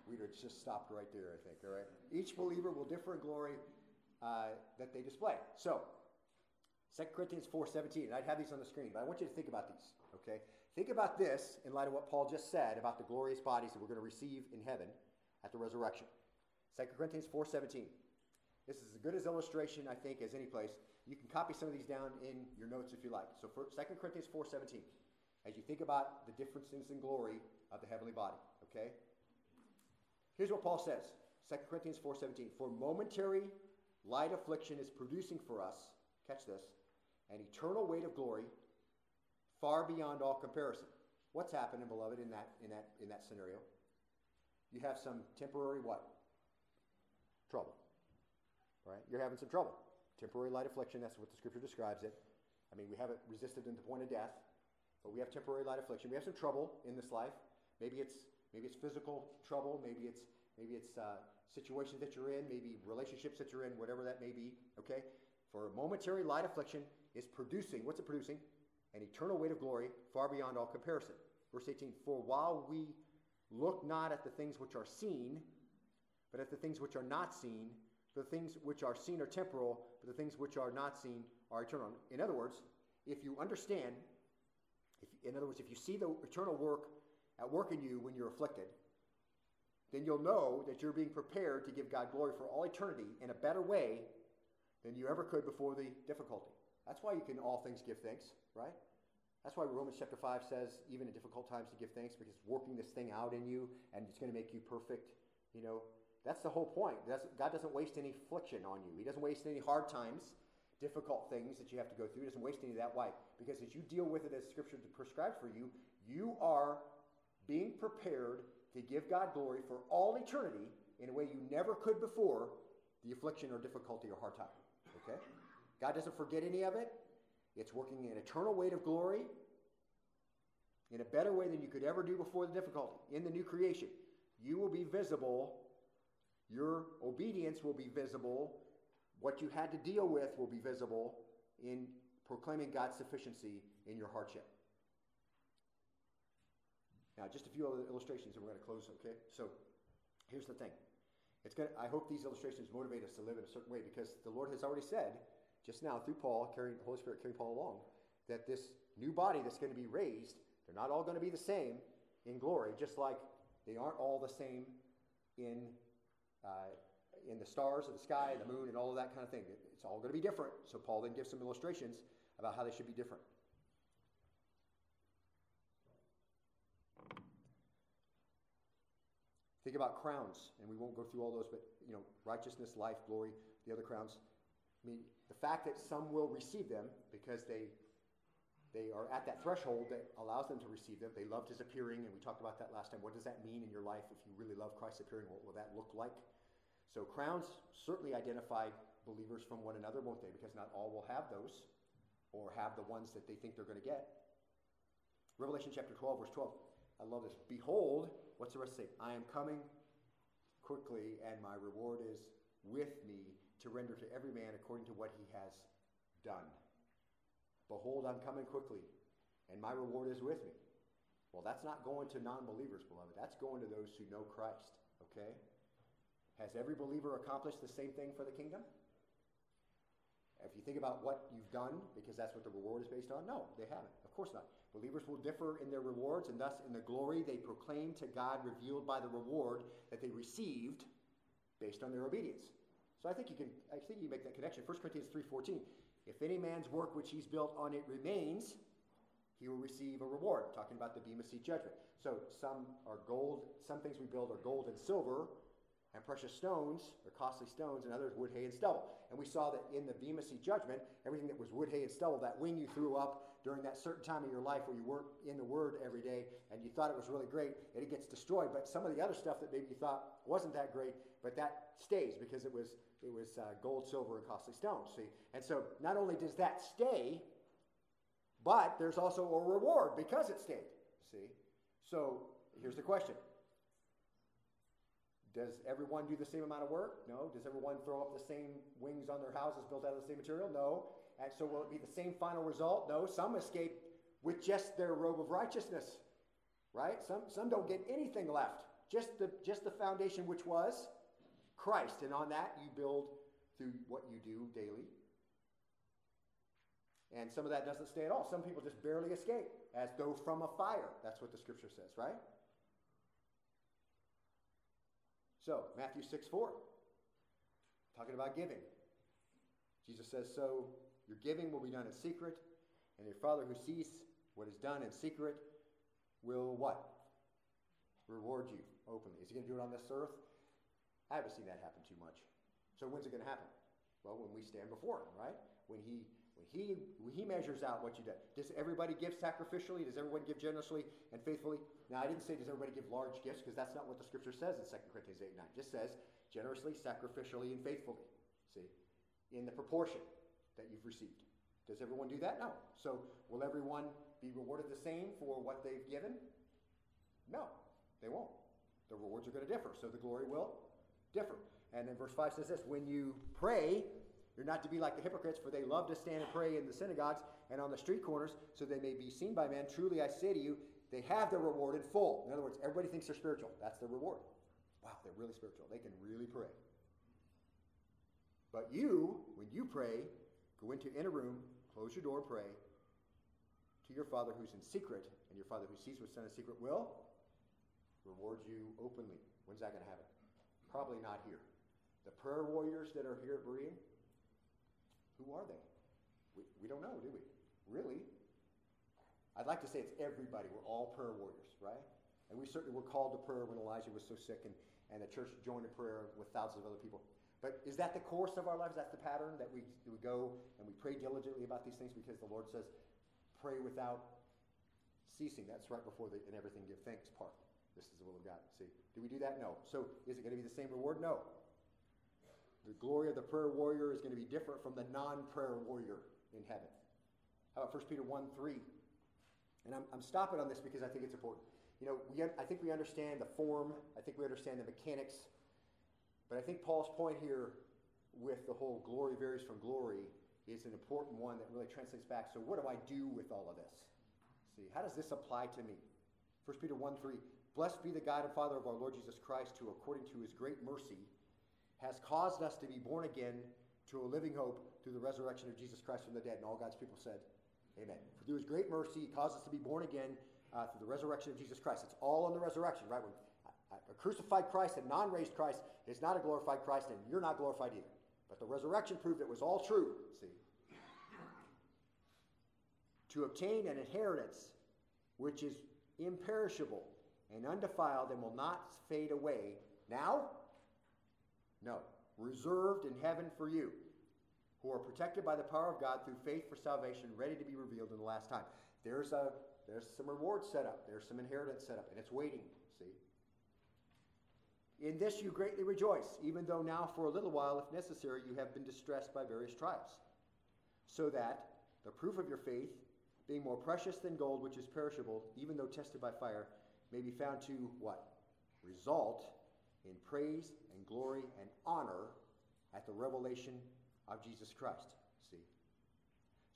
we'd have just stopped right there, I think, all right? Each believer will differ in glory uh, that they display. So, 2 Corinthians 4.17, and I'd have these on the screen, but I want you to think about these, okay? Think about this in light of what Paul just said about the glorious bodies that we're going to receive in heaven at the resurrection. 2 Corinthians 4.17. This is as good as illustration, I think, as any place. You can copy some of these down in your notes if you like. So for 2 Corinthians 4.17, as you think about the differences in glory of the heavenly body, okay? Here's what Paul says, 2 Corinthians 4.17. For momentary light affliction is producing for us, catch this, an eternal weight of glory far beyond all comparison. What's happening, beloved, in that, in that, in that scenario? You have some temporary what? Trouble. Right? You're having some trouble. Temporary light affliction, that's what the scripture describes it. I mean, we haven't resisted to the point of death, we have temporary light affliction. We have some trouble in this life. Maybe it's maybe it's physical trouble, maybe it's maybe it's uh, situations that you're in, maybe relationships that you're in, whatever that may be. Okay, for momentary light affliction is producing. What's it producing? An eternal weight of glory far beyond all comparison. Verse 18. For while we look not at the things which are seen, but at the things which are not seen. For the things which are seen are temporal, but the things which are not seen are eternal. In other words, if you understand, if, in other words, if you see the eternal work at work in you when you're afflicted, then you'll know that you're being prepared to give God glory for all eternity in a better way than you ever could before the difficulty. That's why you can all things give thanks, right? That's why Romans chapter 5 says, even in difficult times, to give thanks because it's working this thing out in you and it's going to make you perfect. You know, that's the whole point. God doesn't waste any affliction on you, He doesn't waste any hard times, difficult things that you have to go through. He doesn't waste any of that. Why? Because as you deal with it as Scripture prescribes for you, you are being prepared to give God glory for all eternity in a way you never could before the affliction or difficulty or hard time. Okay? God doesn't forget any of it. It's working in eternal weight of glory in a better way than you could ever do before the difficulty. In the new creation, you will be visible. Your obedience will be visible. What you had to deal with will be visible in proclaiming God's sufficiency in your hardship. Now, just a few other illustrations, and we're going to close. Okay, so here's the thing. It's going. I hope these illustrations motivate us to live in a certain way because the Lord has already said just now through Paul, carrying the Holy Spirit carrying Paul along, that this new body that's going to be raised, they're not all going to be the same in glory, just like they aren't all the same in uh, in the stars of the sky, and the moon, and all of that kind of thing. It's all going to be different. So Paul then gives some illustrations about how they should be different. Think about crowns, and we won't go through all those, but you know, righteousness, life, glory, the other crowns. I mean, the fact that some will receive them because they they are at that threshold that allows them to receive them. They loved his appearing, and we talked about that last time. What does that mean in your life if you really love Christ's appearing? What will that look like? So crowns certainly identify believers from one another, won't they? Because not all will have those or have the ones that they think they're going to get. Revelation chapter 12, verse 12. I love this. Behold, what's the rest say? I am coming quickly, and my reward is with me to render to every man according to what he has done. Behold, I'm coming quickly, and my reward is with me. Well, that's not going to non believers, beloved. That's going to those who know Christ, okay? Has every believer accomplished the same thing for the kingdom? If you think about what you've done, because that's what the reward is based on, no, they haven't. Of course not. Believers will differ in their rewards, and thus in the glory they proclaim to God revealed by the reward that they received based on their obedience. So I think you can I think you make that connection. 1 Corinthians 3:14. If any man's work which he's built on it remains, he will receive a reward. Talking about the Bema Seat judgment. So some are gold, some things we build are gold and silver, and precious stones, or costly stones, and others wood, hay, and stubble. And we saw that in the Seat judgment, everything that was wood, hay, and stubble, that wing you threw up during that certain time of your life where you weren't in the Word every day and you thought it was really great, and it gets destroyed. But some of the other stuff that maybe you thought wasn't that great, but that stays because it was it was uh, gold, silver, and costly stones. See, and so not only does that stay, but there's also a reward because it stayed. See, so here's the question: does everyone do the same amount of work? No. Does everyone throw up the same wings on their houses built out of the same material? No. And so will it be the same final result? No. Some escape with just their robe of righteousness, right? Some, some don't get anything left, just the, just the foundation which was Christ. And on that you build through what you do daily. And some of that doesn't stay at all. Some people just barely escape, as though from a fire. That's what the scripture says, right? So, Matthew 6 4, talking about giving. Jesus says, So your giving will be done in secret, and your Father who sees what is done in secret will what? Reward you openly. Is he going to do it on this earth? I haven't seen that happen too much. So when's it going to happen? Well, when we stand before him, right? When he when he, when he measures out what you do, does everybody give sacrificially? Does everyone give generously and faithfully? Now, I didn't say does everybody give large gifts because that's not what the scripture says in 2 Corinthians 8 9. It just says generously, sacrificially, and faithfully. See? In the proportion that you've received. Does everyone do that? No. So, will everyone be rewarded the same for what they've given? No, they won't. The rewards are going to differ. So, the glory will differ. And then verse 5 says this When you pray, you're not to be like the hypocrites, for they love to stand and pray in the synagogues and on the street corners, so they may be seen by men. Truly, I say to you, they have their reward in full. In other words, everybody thinks they're spiritual. That's their reward. Wow, they're really spiritual. They can really pray. But you, when you pray, go into inner room, close your door, pray to your Father who's in secret, and your Father who sees what's done in secret will reward you openly. When's that going to happen? Probably not here. The prayer warriors that are here at Berean, who are they? We, we don't know, do we? Really? I'd like to say it's everybody. We're all prayer warriors, right? And we certainly were called to prayer when Elijah was so sick and, and the church joined in prayer with thousands of other people. But is that the course of our lives? That's the pattern that we, we go and we pray diligently about these things because the Lord says, pray without ceasing. That's right before the and everything give thanks part. This is the will of God. See, do we do that? No. So is it going to be the same reward? No. The glory of the prayer warrior is going to be different from the non prayer warrior in heaven. How about 1 Peter 1 3? And I'm, I'm stopping on this because I think it's important. You know, we, I think we understand the form, I think we understand the mechanics, but I think Paul's point here with the whole glory varies from glory is an important one that really translates back. So, what do I do with all of this? See, how does this apply to me? 1 Peter 1 3. Blessed be the God and Father of our Lord Jesus Christ, who, according to his great mercy, has caused us to be born again to a living hope through the resurrection of Jesus Christ from the dead. And all God's people said, Amen. For through his great mercy, he caused us to be born again uh, through the resurrection of Jesus Christ. It's all on the resurrection, right? When a crucified Christ and non raised Christ is not a glorified Christ, and you're not glorified either. But the resurrection proved it was all true, see. To obtain an inheritance which is imperishable and undefiled and will not fade away now no. Reserved in heaven for you, who are protected by the power of God through faith for salvation, ready to be revealed in the last time. There's, a, there's some reward set up, there's some inheritance set up, and it's waiting, see? In this you greatly rejoice, even though now for a little while, if necessary, you have been distressed by various trials, so that the proof of your faith, being more precious than gold, which is perishable, even though tested by fire, may be found to what? Result in praise and glory and honor at the revelation of Jesus Christ. See?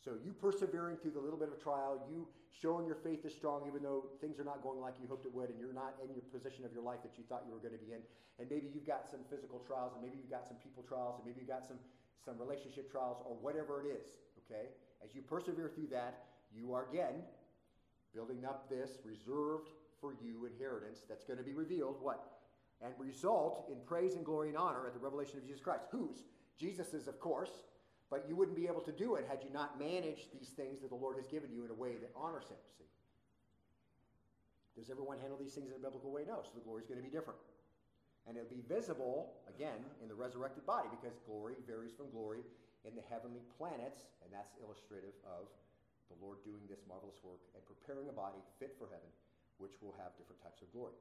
So you persevering through the little bit of trial, you showing your faith is strong even though things are not going like you hoped it would, and you're not in your position of your life that you thought you were going to be in. And maybe you've got some physical trials, and maybe you've got some people trials, and maybe you've got some, some relationship trials, or whatever it is. Okay? As you persevere through that, you are again building up this reserved for you inheritance that's going to be revealed. What? And result in praise and glory and honor at the revelation of Jesus Christ. Whose? Jesus's, of course. But you wouldn't be able to do it had you not managed these things that the Lord has given you in a way that honors Him. See? Does everyone handle these things in a biblical way? No. So the glory is going to be different. And it'll be visible, again, in the resurrected body because glory varies from glory in the heavenly planets, and that's illustrative of the Lord doing this marvelous work and preparing a body fit for heaven, which will have different types of glory.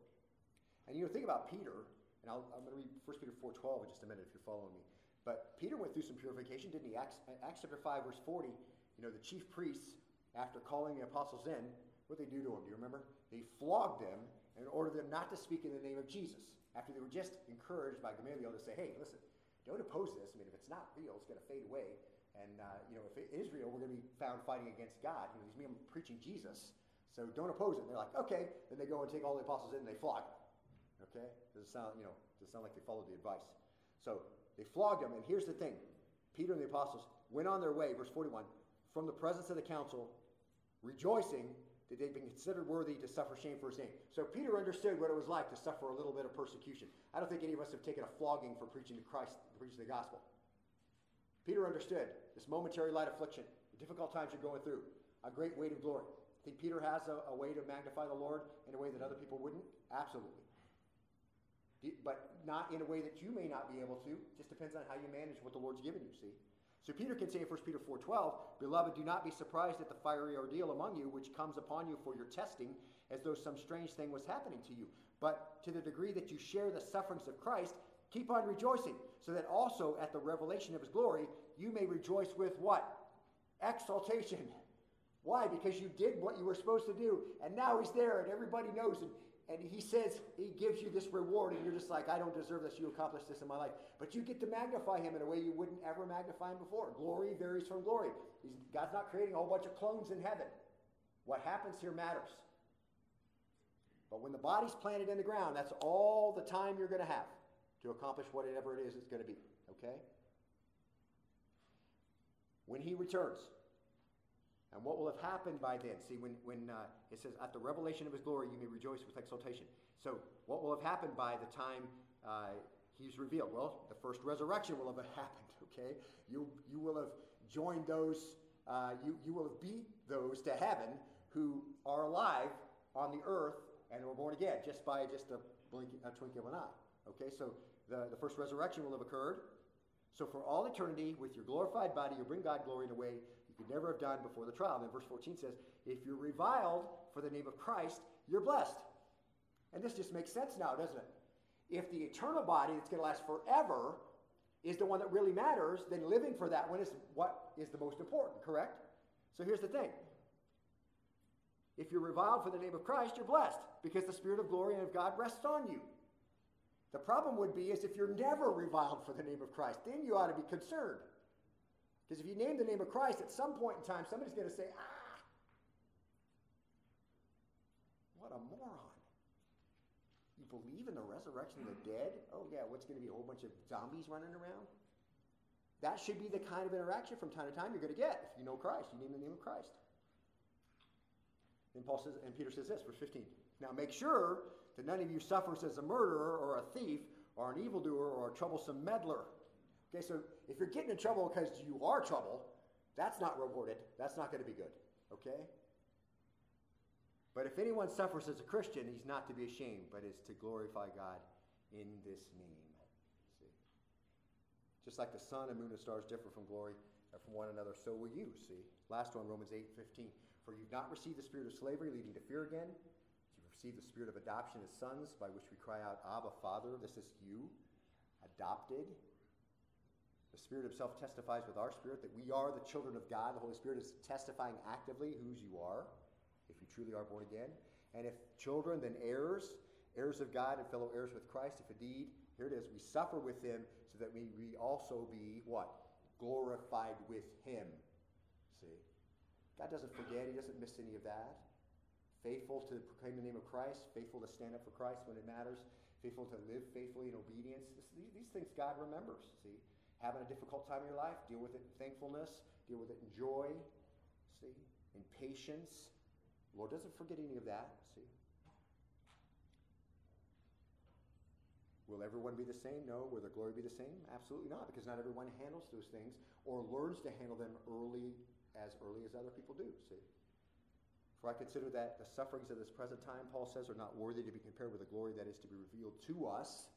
And you know, think about Peter, and i am going to read 1 Peter 4.12 in just a minute if you're following me. But Peter went through some purification, didn't he? Acts, Acts chapter 5, verse 40, you know, the chief priests, after calling the apostles in, what they do to them? Do you remember? They flogged them and ordered them not to speak in the name of Jesus. After they were just encouraged by Gamaliel to say, hey, listen, don't oppose this. I mean, if it's not real, it's going to fade away. And, uh, you know, if Israel, we're going to be found fighting against God. You know, these men preaching Jesus. So don't oppose it. And they're like, okay. Then they go and take all the apostles in and they flog them. Okay? Does it sound, you know, does it sound like they followed the advice? So they flogged him. And here's the thing Peter and the apostles went on their way, verse 41, from the presence of the council, rejoicing that they'd been considered worthy to suffer shame for his name. So Peter understood what it was like to suffer a little bit of persecution. I don't think any of us have taken a flogging for preaching to Christ, preaching the gospel. Peter understood this momentary light affliction, the difficult times you're going through, a great weight of glory. Think Peter has a, a way to magnify the Lord in a way that other people wouldn't? Absolutely but not in a way that you may not be able to. Just depends on how you manage what the Lord's given you, see? So Peter can say in 1 Peter 4.12, Beloved, do not be surprised at the fiery ordeal among you, which comes upon you for your testing, as though some strange thing was happening to you. But to the degree that you share the sufferings of Christ, keep on rejoicing, so that also at the revelation of his glory, you may rejoice with what? Exaltation. Why? Because you did what you were supposed to do, and now he's there, and everybody knows. And and he says he gives you this reward, and you're just like, I don't deserve this. You accomplished this in my life. But you get to magnify him in a way you wouldn't ever magnify him before. Glory varies from glory. He's, God's not creating a whole bunch of clones in heaven. What happens here matters. But when the body's planted in the ground, that's all the time you're going to have to accomplish whatever it is it's going to be. Okay? When he returns, and what will have happened by then? See, when, when uh, it says, at the revelation of his glory, you may rejoice with exultation. So, what will have happened by the time uh, he's revealed? Well, the first resurrection will have happened, okay? You, you will have joined those, uh, you, you will have beat those to heaven who are alive on the earth and were born again just by just a, blink, a twinkle of an eye. Okay, so the, the first resurrection will have occurred. So, for all eternity, with your glorified body, you bring God glory in a way could never have done before the trial. Then verse 14 says, If you're reviled for the name of Christ, you're blessed. And this just makes sense now, doesn't it? If the eternal body that's going to last forever is the one that really matters, then living for that one is what is the most important, correct? So here's the thing. If you're reviled for the name of Christ, you're blessed because the Spirit of glory and of God rests on you. The problem would be is if you're never reviled for the name of Christ, then you ought to be concerned. Because if you name the name of Christ, at some point in time, somebody's going to say, ah, what a moron. You believe in the resurrection of the dead? Oh, yeah, what's going to be a whole bunch of zombies running around? That should be the kind of interaction from time to time you're going to get if you know Christ. You name the name of Christ. And Paul says, and Peter says this, verse 15. Now make sure that none of you suffers as a murderer or a thief or an evildoer or a troublesome meddler Okay, so if you're getting in trouble because you are trouble, that's not rewarded. That's not going to be good. Okay? But if anyone suffers as a Christian, he's not to be ashamed, but is to glorify God in this name. See? Just like the sun and moon and stars differ from glory uh, from one another, so will you. See? Last one, Romans 8 15. For you've not received the spirit of slavery, leading to fear again. You've received the spirit of adoption as sons, by which we cry out, Abba, Father. This is you, adopted Spirit Himself testifies with our spirit that we are the children of God. The Holy Spirit is testifying actively whose you are, if you truly are born again. And if children, then heirs, heirs of God and fellow heirs with Christ. If indeed, here it is, we suffer with Him so that we, we also be what? Glorified with Him. See? God doesn't forget, He doesn't miss any of that. Faithful to proclaim the name of Christ, faithful to stand up for Christ when it matters, faithful to live faithfully in obedience. This, these, these things God remembers. See, having a difficult time in your life, deal with it in thankfulness, deal with it in joy. See, in patience. Lord doesn't forget any of that. See. Will everyone be the same? No. Will their glory be the same? Absolutely not, because not everyone handles those things or learns to handle them early as early as other people do. See. For I consider that the sufferings of this present time, Paul says, are not worthy to be compared with the glory that is to be revealed to us.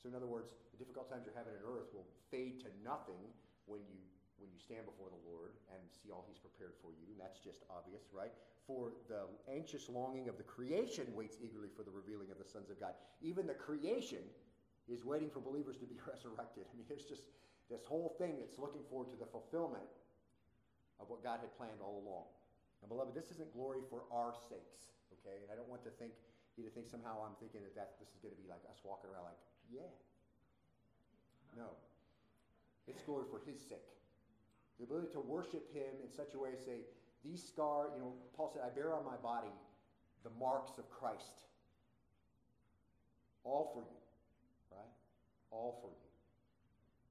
So, in other words, the difficult times you're having on earth will fade to nothing when you when you stand before the Lord and see all He's prepared for you. And that's just obvious, right? For the anxious longing of the creation waits eagerly for the revealing of the sons of God. Even the creation is waiting for believers to be resurrected. I mean, there's just this whole thing that's looking forward to the fulfillment of what God had planned all along. And beloved, this isn't glory for our sakes, okay? And I don't want to think you to think somehow I'm thinking that, that this is going to be like us walking around like, yeah. No. It's glory for his sake. The ability to worship him in such a way, say, these scars, you know, Paul said, I bear on my body the marks of Christ. All for you, right? All for you.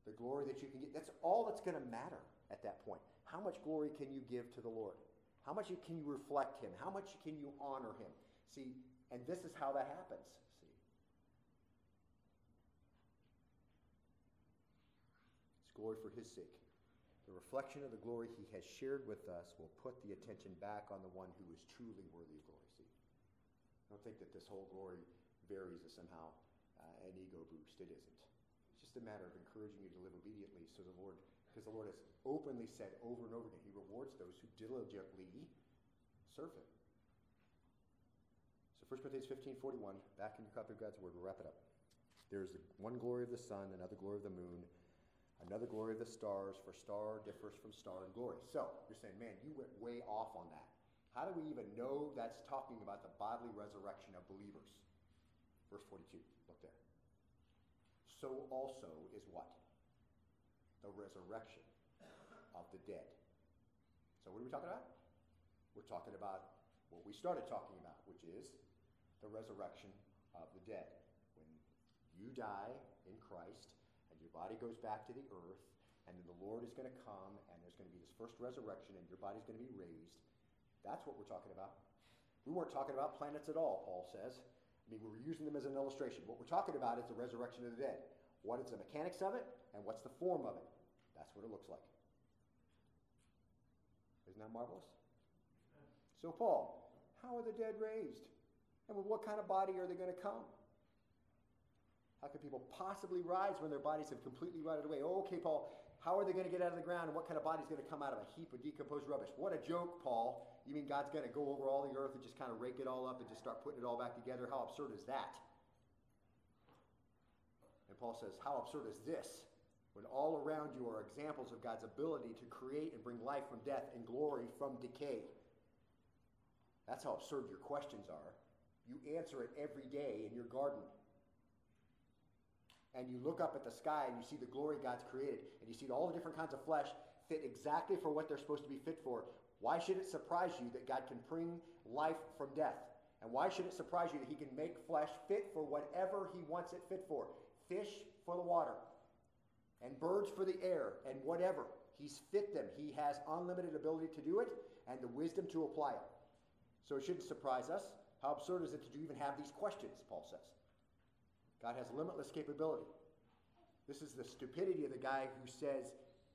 The glory that you can get, that's all that's going to matter at that point. How much glory can you give to the Lord? How much can you reflect him? How much can you honor him? See, and this is how that happens. See. It's glory for his sake. The reflection of the glory he has shared with us will put the attention back on the one who is truly worthy of glory. See? I don't think that this whole glory varies as somehow uh, an ego boost. It isn't. It's just a matter of encouraging you to live obediently so the Lord because the Lord has openly said over and over again, He rewards those who diligently serve Him. So 1 Corinthians 15 41, back in your copy of God's Word, we'll wrap it up. There's one glory of the sun, another glory of the moon, another glory of the stars, for star differs from star in glory. So you're saying, man, you went way off on that. How do we even know that's talking about the bodily resurrection of believers? Verse 42, look there. So also is what? the resurrection of the dead. So, what are we talking about? We're talking about what we started talking about, which is the resurrection of the dead. When you die in Christ your body goes back to the earth, and then the Lord is going to come, and there's going to be this first resurrection, and your body's going to be raised. That's what we're talking about. We weren't talking about planets at all, Paul says. I mean, we were using them as an illustration. What we're talking about is the resurrection of the dead. What is the mechanics of it? and what's the form of it? That's what it looks like. Isn't that marvelous? So, Paul, how are the dead raised? And with what kind of body are they going to come? How can people possibly rise when their bodies have completely rotted away? Oh, okay, Paul, how are they going to get out of the ground and what kind of body is going to come out of a heap of decomposed rubbish? What a joke, Paul. You mean God's going to go over all the earth and just kind of rake it all up and just start putting it all back together? How absurd is that? And Paul says, How absurd is this? when all around you are examples of God's ability to create and bring life from death and glory from decay. That's how absurd your questions are. You answer it every day in your garden. And you look up at the sky and you see the glory God's created, and you see all the different kinds of flesh fit exactly for what they're supposed to be fit for. Why should it surprise you that God can bring life from death? And why should it surprise you that He can make flesh fit for whatever He wants it fit for? Fish for the water, and birds for the air and whatever. He's fit them. He has unlimited ability to do it and the wisdom to apply it. So it shouldn't surprise us. How absurd is it to even have these questions, Paul says. God has limitless capability. This is the stupidity of the guy who says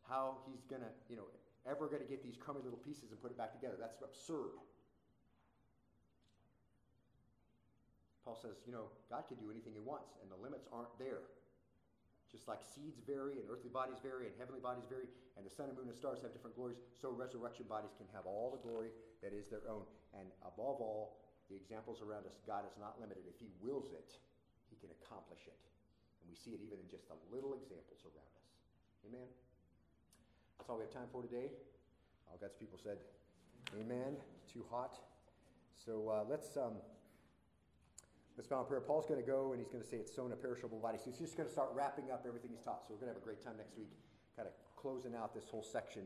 how he's going to, you know, ever going to get these crummy little pieces and put it back together. That's absurd. Paul says, you know, God can do anything he wants, and the limits aren't there. Just like seeds vary and earthly bodies vary and heavenly bodies vary, and the sun and moon and stars have different glories, so resurrection bodies can have all the glory that is their own. And above all, the examples around us, God is not limited. If He wills it, can accomplish it. And we see it even in just the little examples around us. Amen? That's all we have time for today. All God's people said, Amen. Too hot. So uh, let's. Um, Let's bow in prayer. Paul's going to go and he's going to say it's sown a perishable body. So he's just going to start wrapping up everything he's taught. So we're going to have a great time next week, kind of closing out this whole section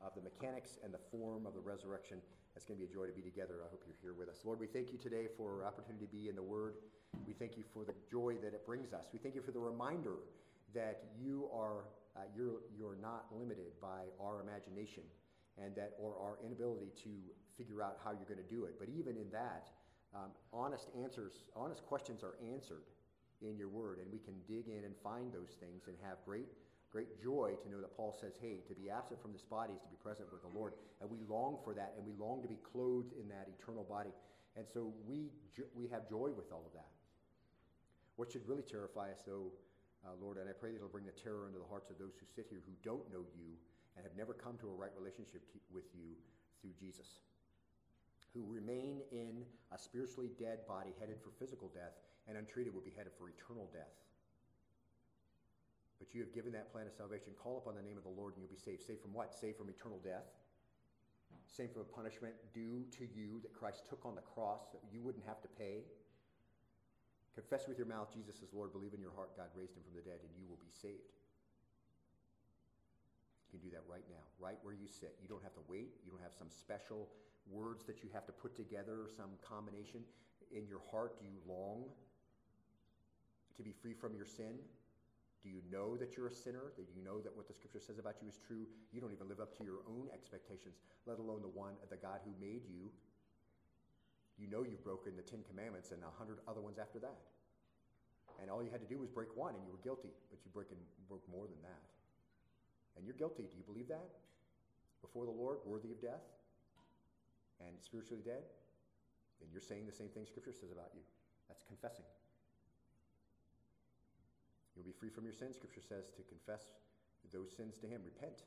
of the mechanics and the form of the resurrection. It's going to be a joy to be together. I hope you're here with us. Lord, we thank you today for opportunity to be in the Word. We thank you for the joy that it brings us. We thank you for the reminder that you are uh, you're, you're not limited by our imagination and that or our inability to figure out how you're going to do it. But even in that, um, honest answers, honest questions are answered in your word, and we can dig in and find those things and have great great joy to know that Paul says, hey, to be absent from this body is to be present with the Lord. And we long for that, and we long to be clothed in that eternal body. And so we, we have joy with all of that. What should really terrify us, though, uh, Lord, and I pray that it'll bring the terror into the hearts of those who sit here who don't know you and have never come to a right relationship t- with you through Jesus, who remain in a spiritually dead body headed for physical death and untreated will be headed for eternal death. But you have given that plan of salvation. Call upon the name of the Lord and you'll be saved. Saved from what? Saved from eternal death. Saved from a punishment due to you that Christ took on the cross that you wouldn't have to pay. Confess with your mouth Jesus is Lord. Believe in your heart God raised him from the dead and you will be saved. You can do that right now, right where you sit. You don't have to wait. You don't have some special words that you have to put together, some combination. In your heart, do you long to be free from your sin? Do you know that you're a sinner? Do you know that what the scripture says about you is true? You don't even live up to your own expectations, let alone the one, of the God who made you. You know you've broken the Ten Commandments and a hundred other ones after that. And all you had to do was break one and you were guilty, but you broke, broke more than that. And you're guilty. Do you believe that? Before the Lord, worthy of death and spiritually dead? Then you're saying the same thing Scripture says about you. That's confessing. You'll be free from your sins, Scripture says, to confess those sins to Him. Repent.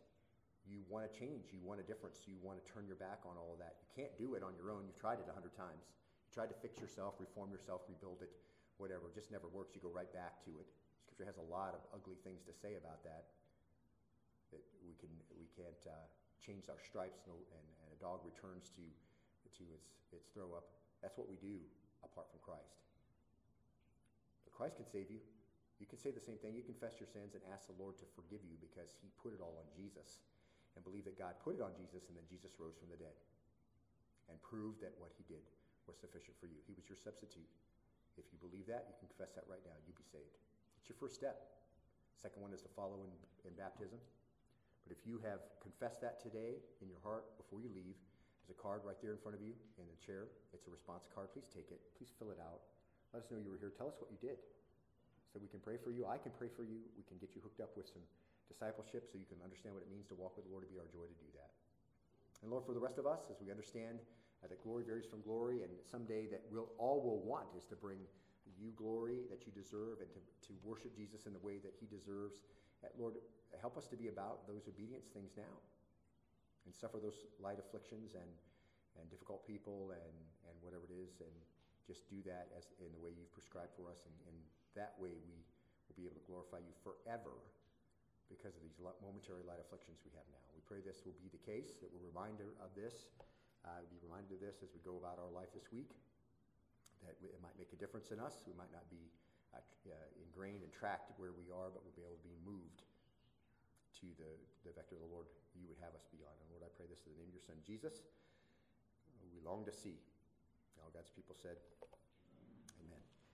You want to change. You want a difference. You want to turn your back on all of that. You can't do it on your own. You've tried it a hundred times. You tried to fix yourself, reform yourself, rebuild it, whatever. It just never works. You go right back to it. Scripture has a lot of ugly things to say about that. That we can we can't uh, change our stripes, and, and a dog returns to to its its throw up. That's what we do apart from Christ. But Christ can save you. You can say the same thing. You confess your sins and ask the Lord to forgive you because He put it all on Jesus and believe that God put it on Jesus and then Jesus rose from the dead and proved that what He did was sufficient for you. He was your substitute. If you believe that, you can confess that right now. You'll be saved. It's your first step. Second one is to follow in, in baptism. But if you have confessed that today in your heart before you leave, there's a card right there in front of you in the chair. It's a response card. Please take it. Please fill it out. Let us know you were here. Tell us what you did we can pray for you. I can pray for you. We can get you hooked up with some discipleship so you can understand what it means to walk with the Lord. To be our joy to do that. And Lord, for the rest of us, as we understand uh, that glory varies from glory, and someday that we'll all we'll want is to bring you glory that you deserve and to, to worship Jesus in the way that he deserves. Uh, Lord, help us to be about those obedience things now and suffer those light afflictions and, and difficult people and, and whatever it is, and just do that as in the way you've prescribed for us and, and that way we will be able to glorify you forever because of these momentary light afflictions we have now. We pray this will be the case, that we're reminded of this, uh, be reminded of this as we go about our life this week, that it might make a difference in us. We might not be uh, uh, ingrained and tracked where we are, but we'll be able to be moved to the, the vector of the Lord you would have us be on. And Lord, I pray this in the name of your Son, Jesus, we long to see. All God's people said,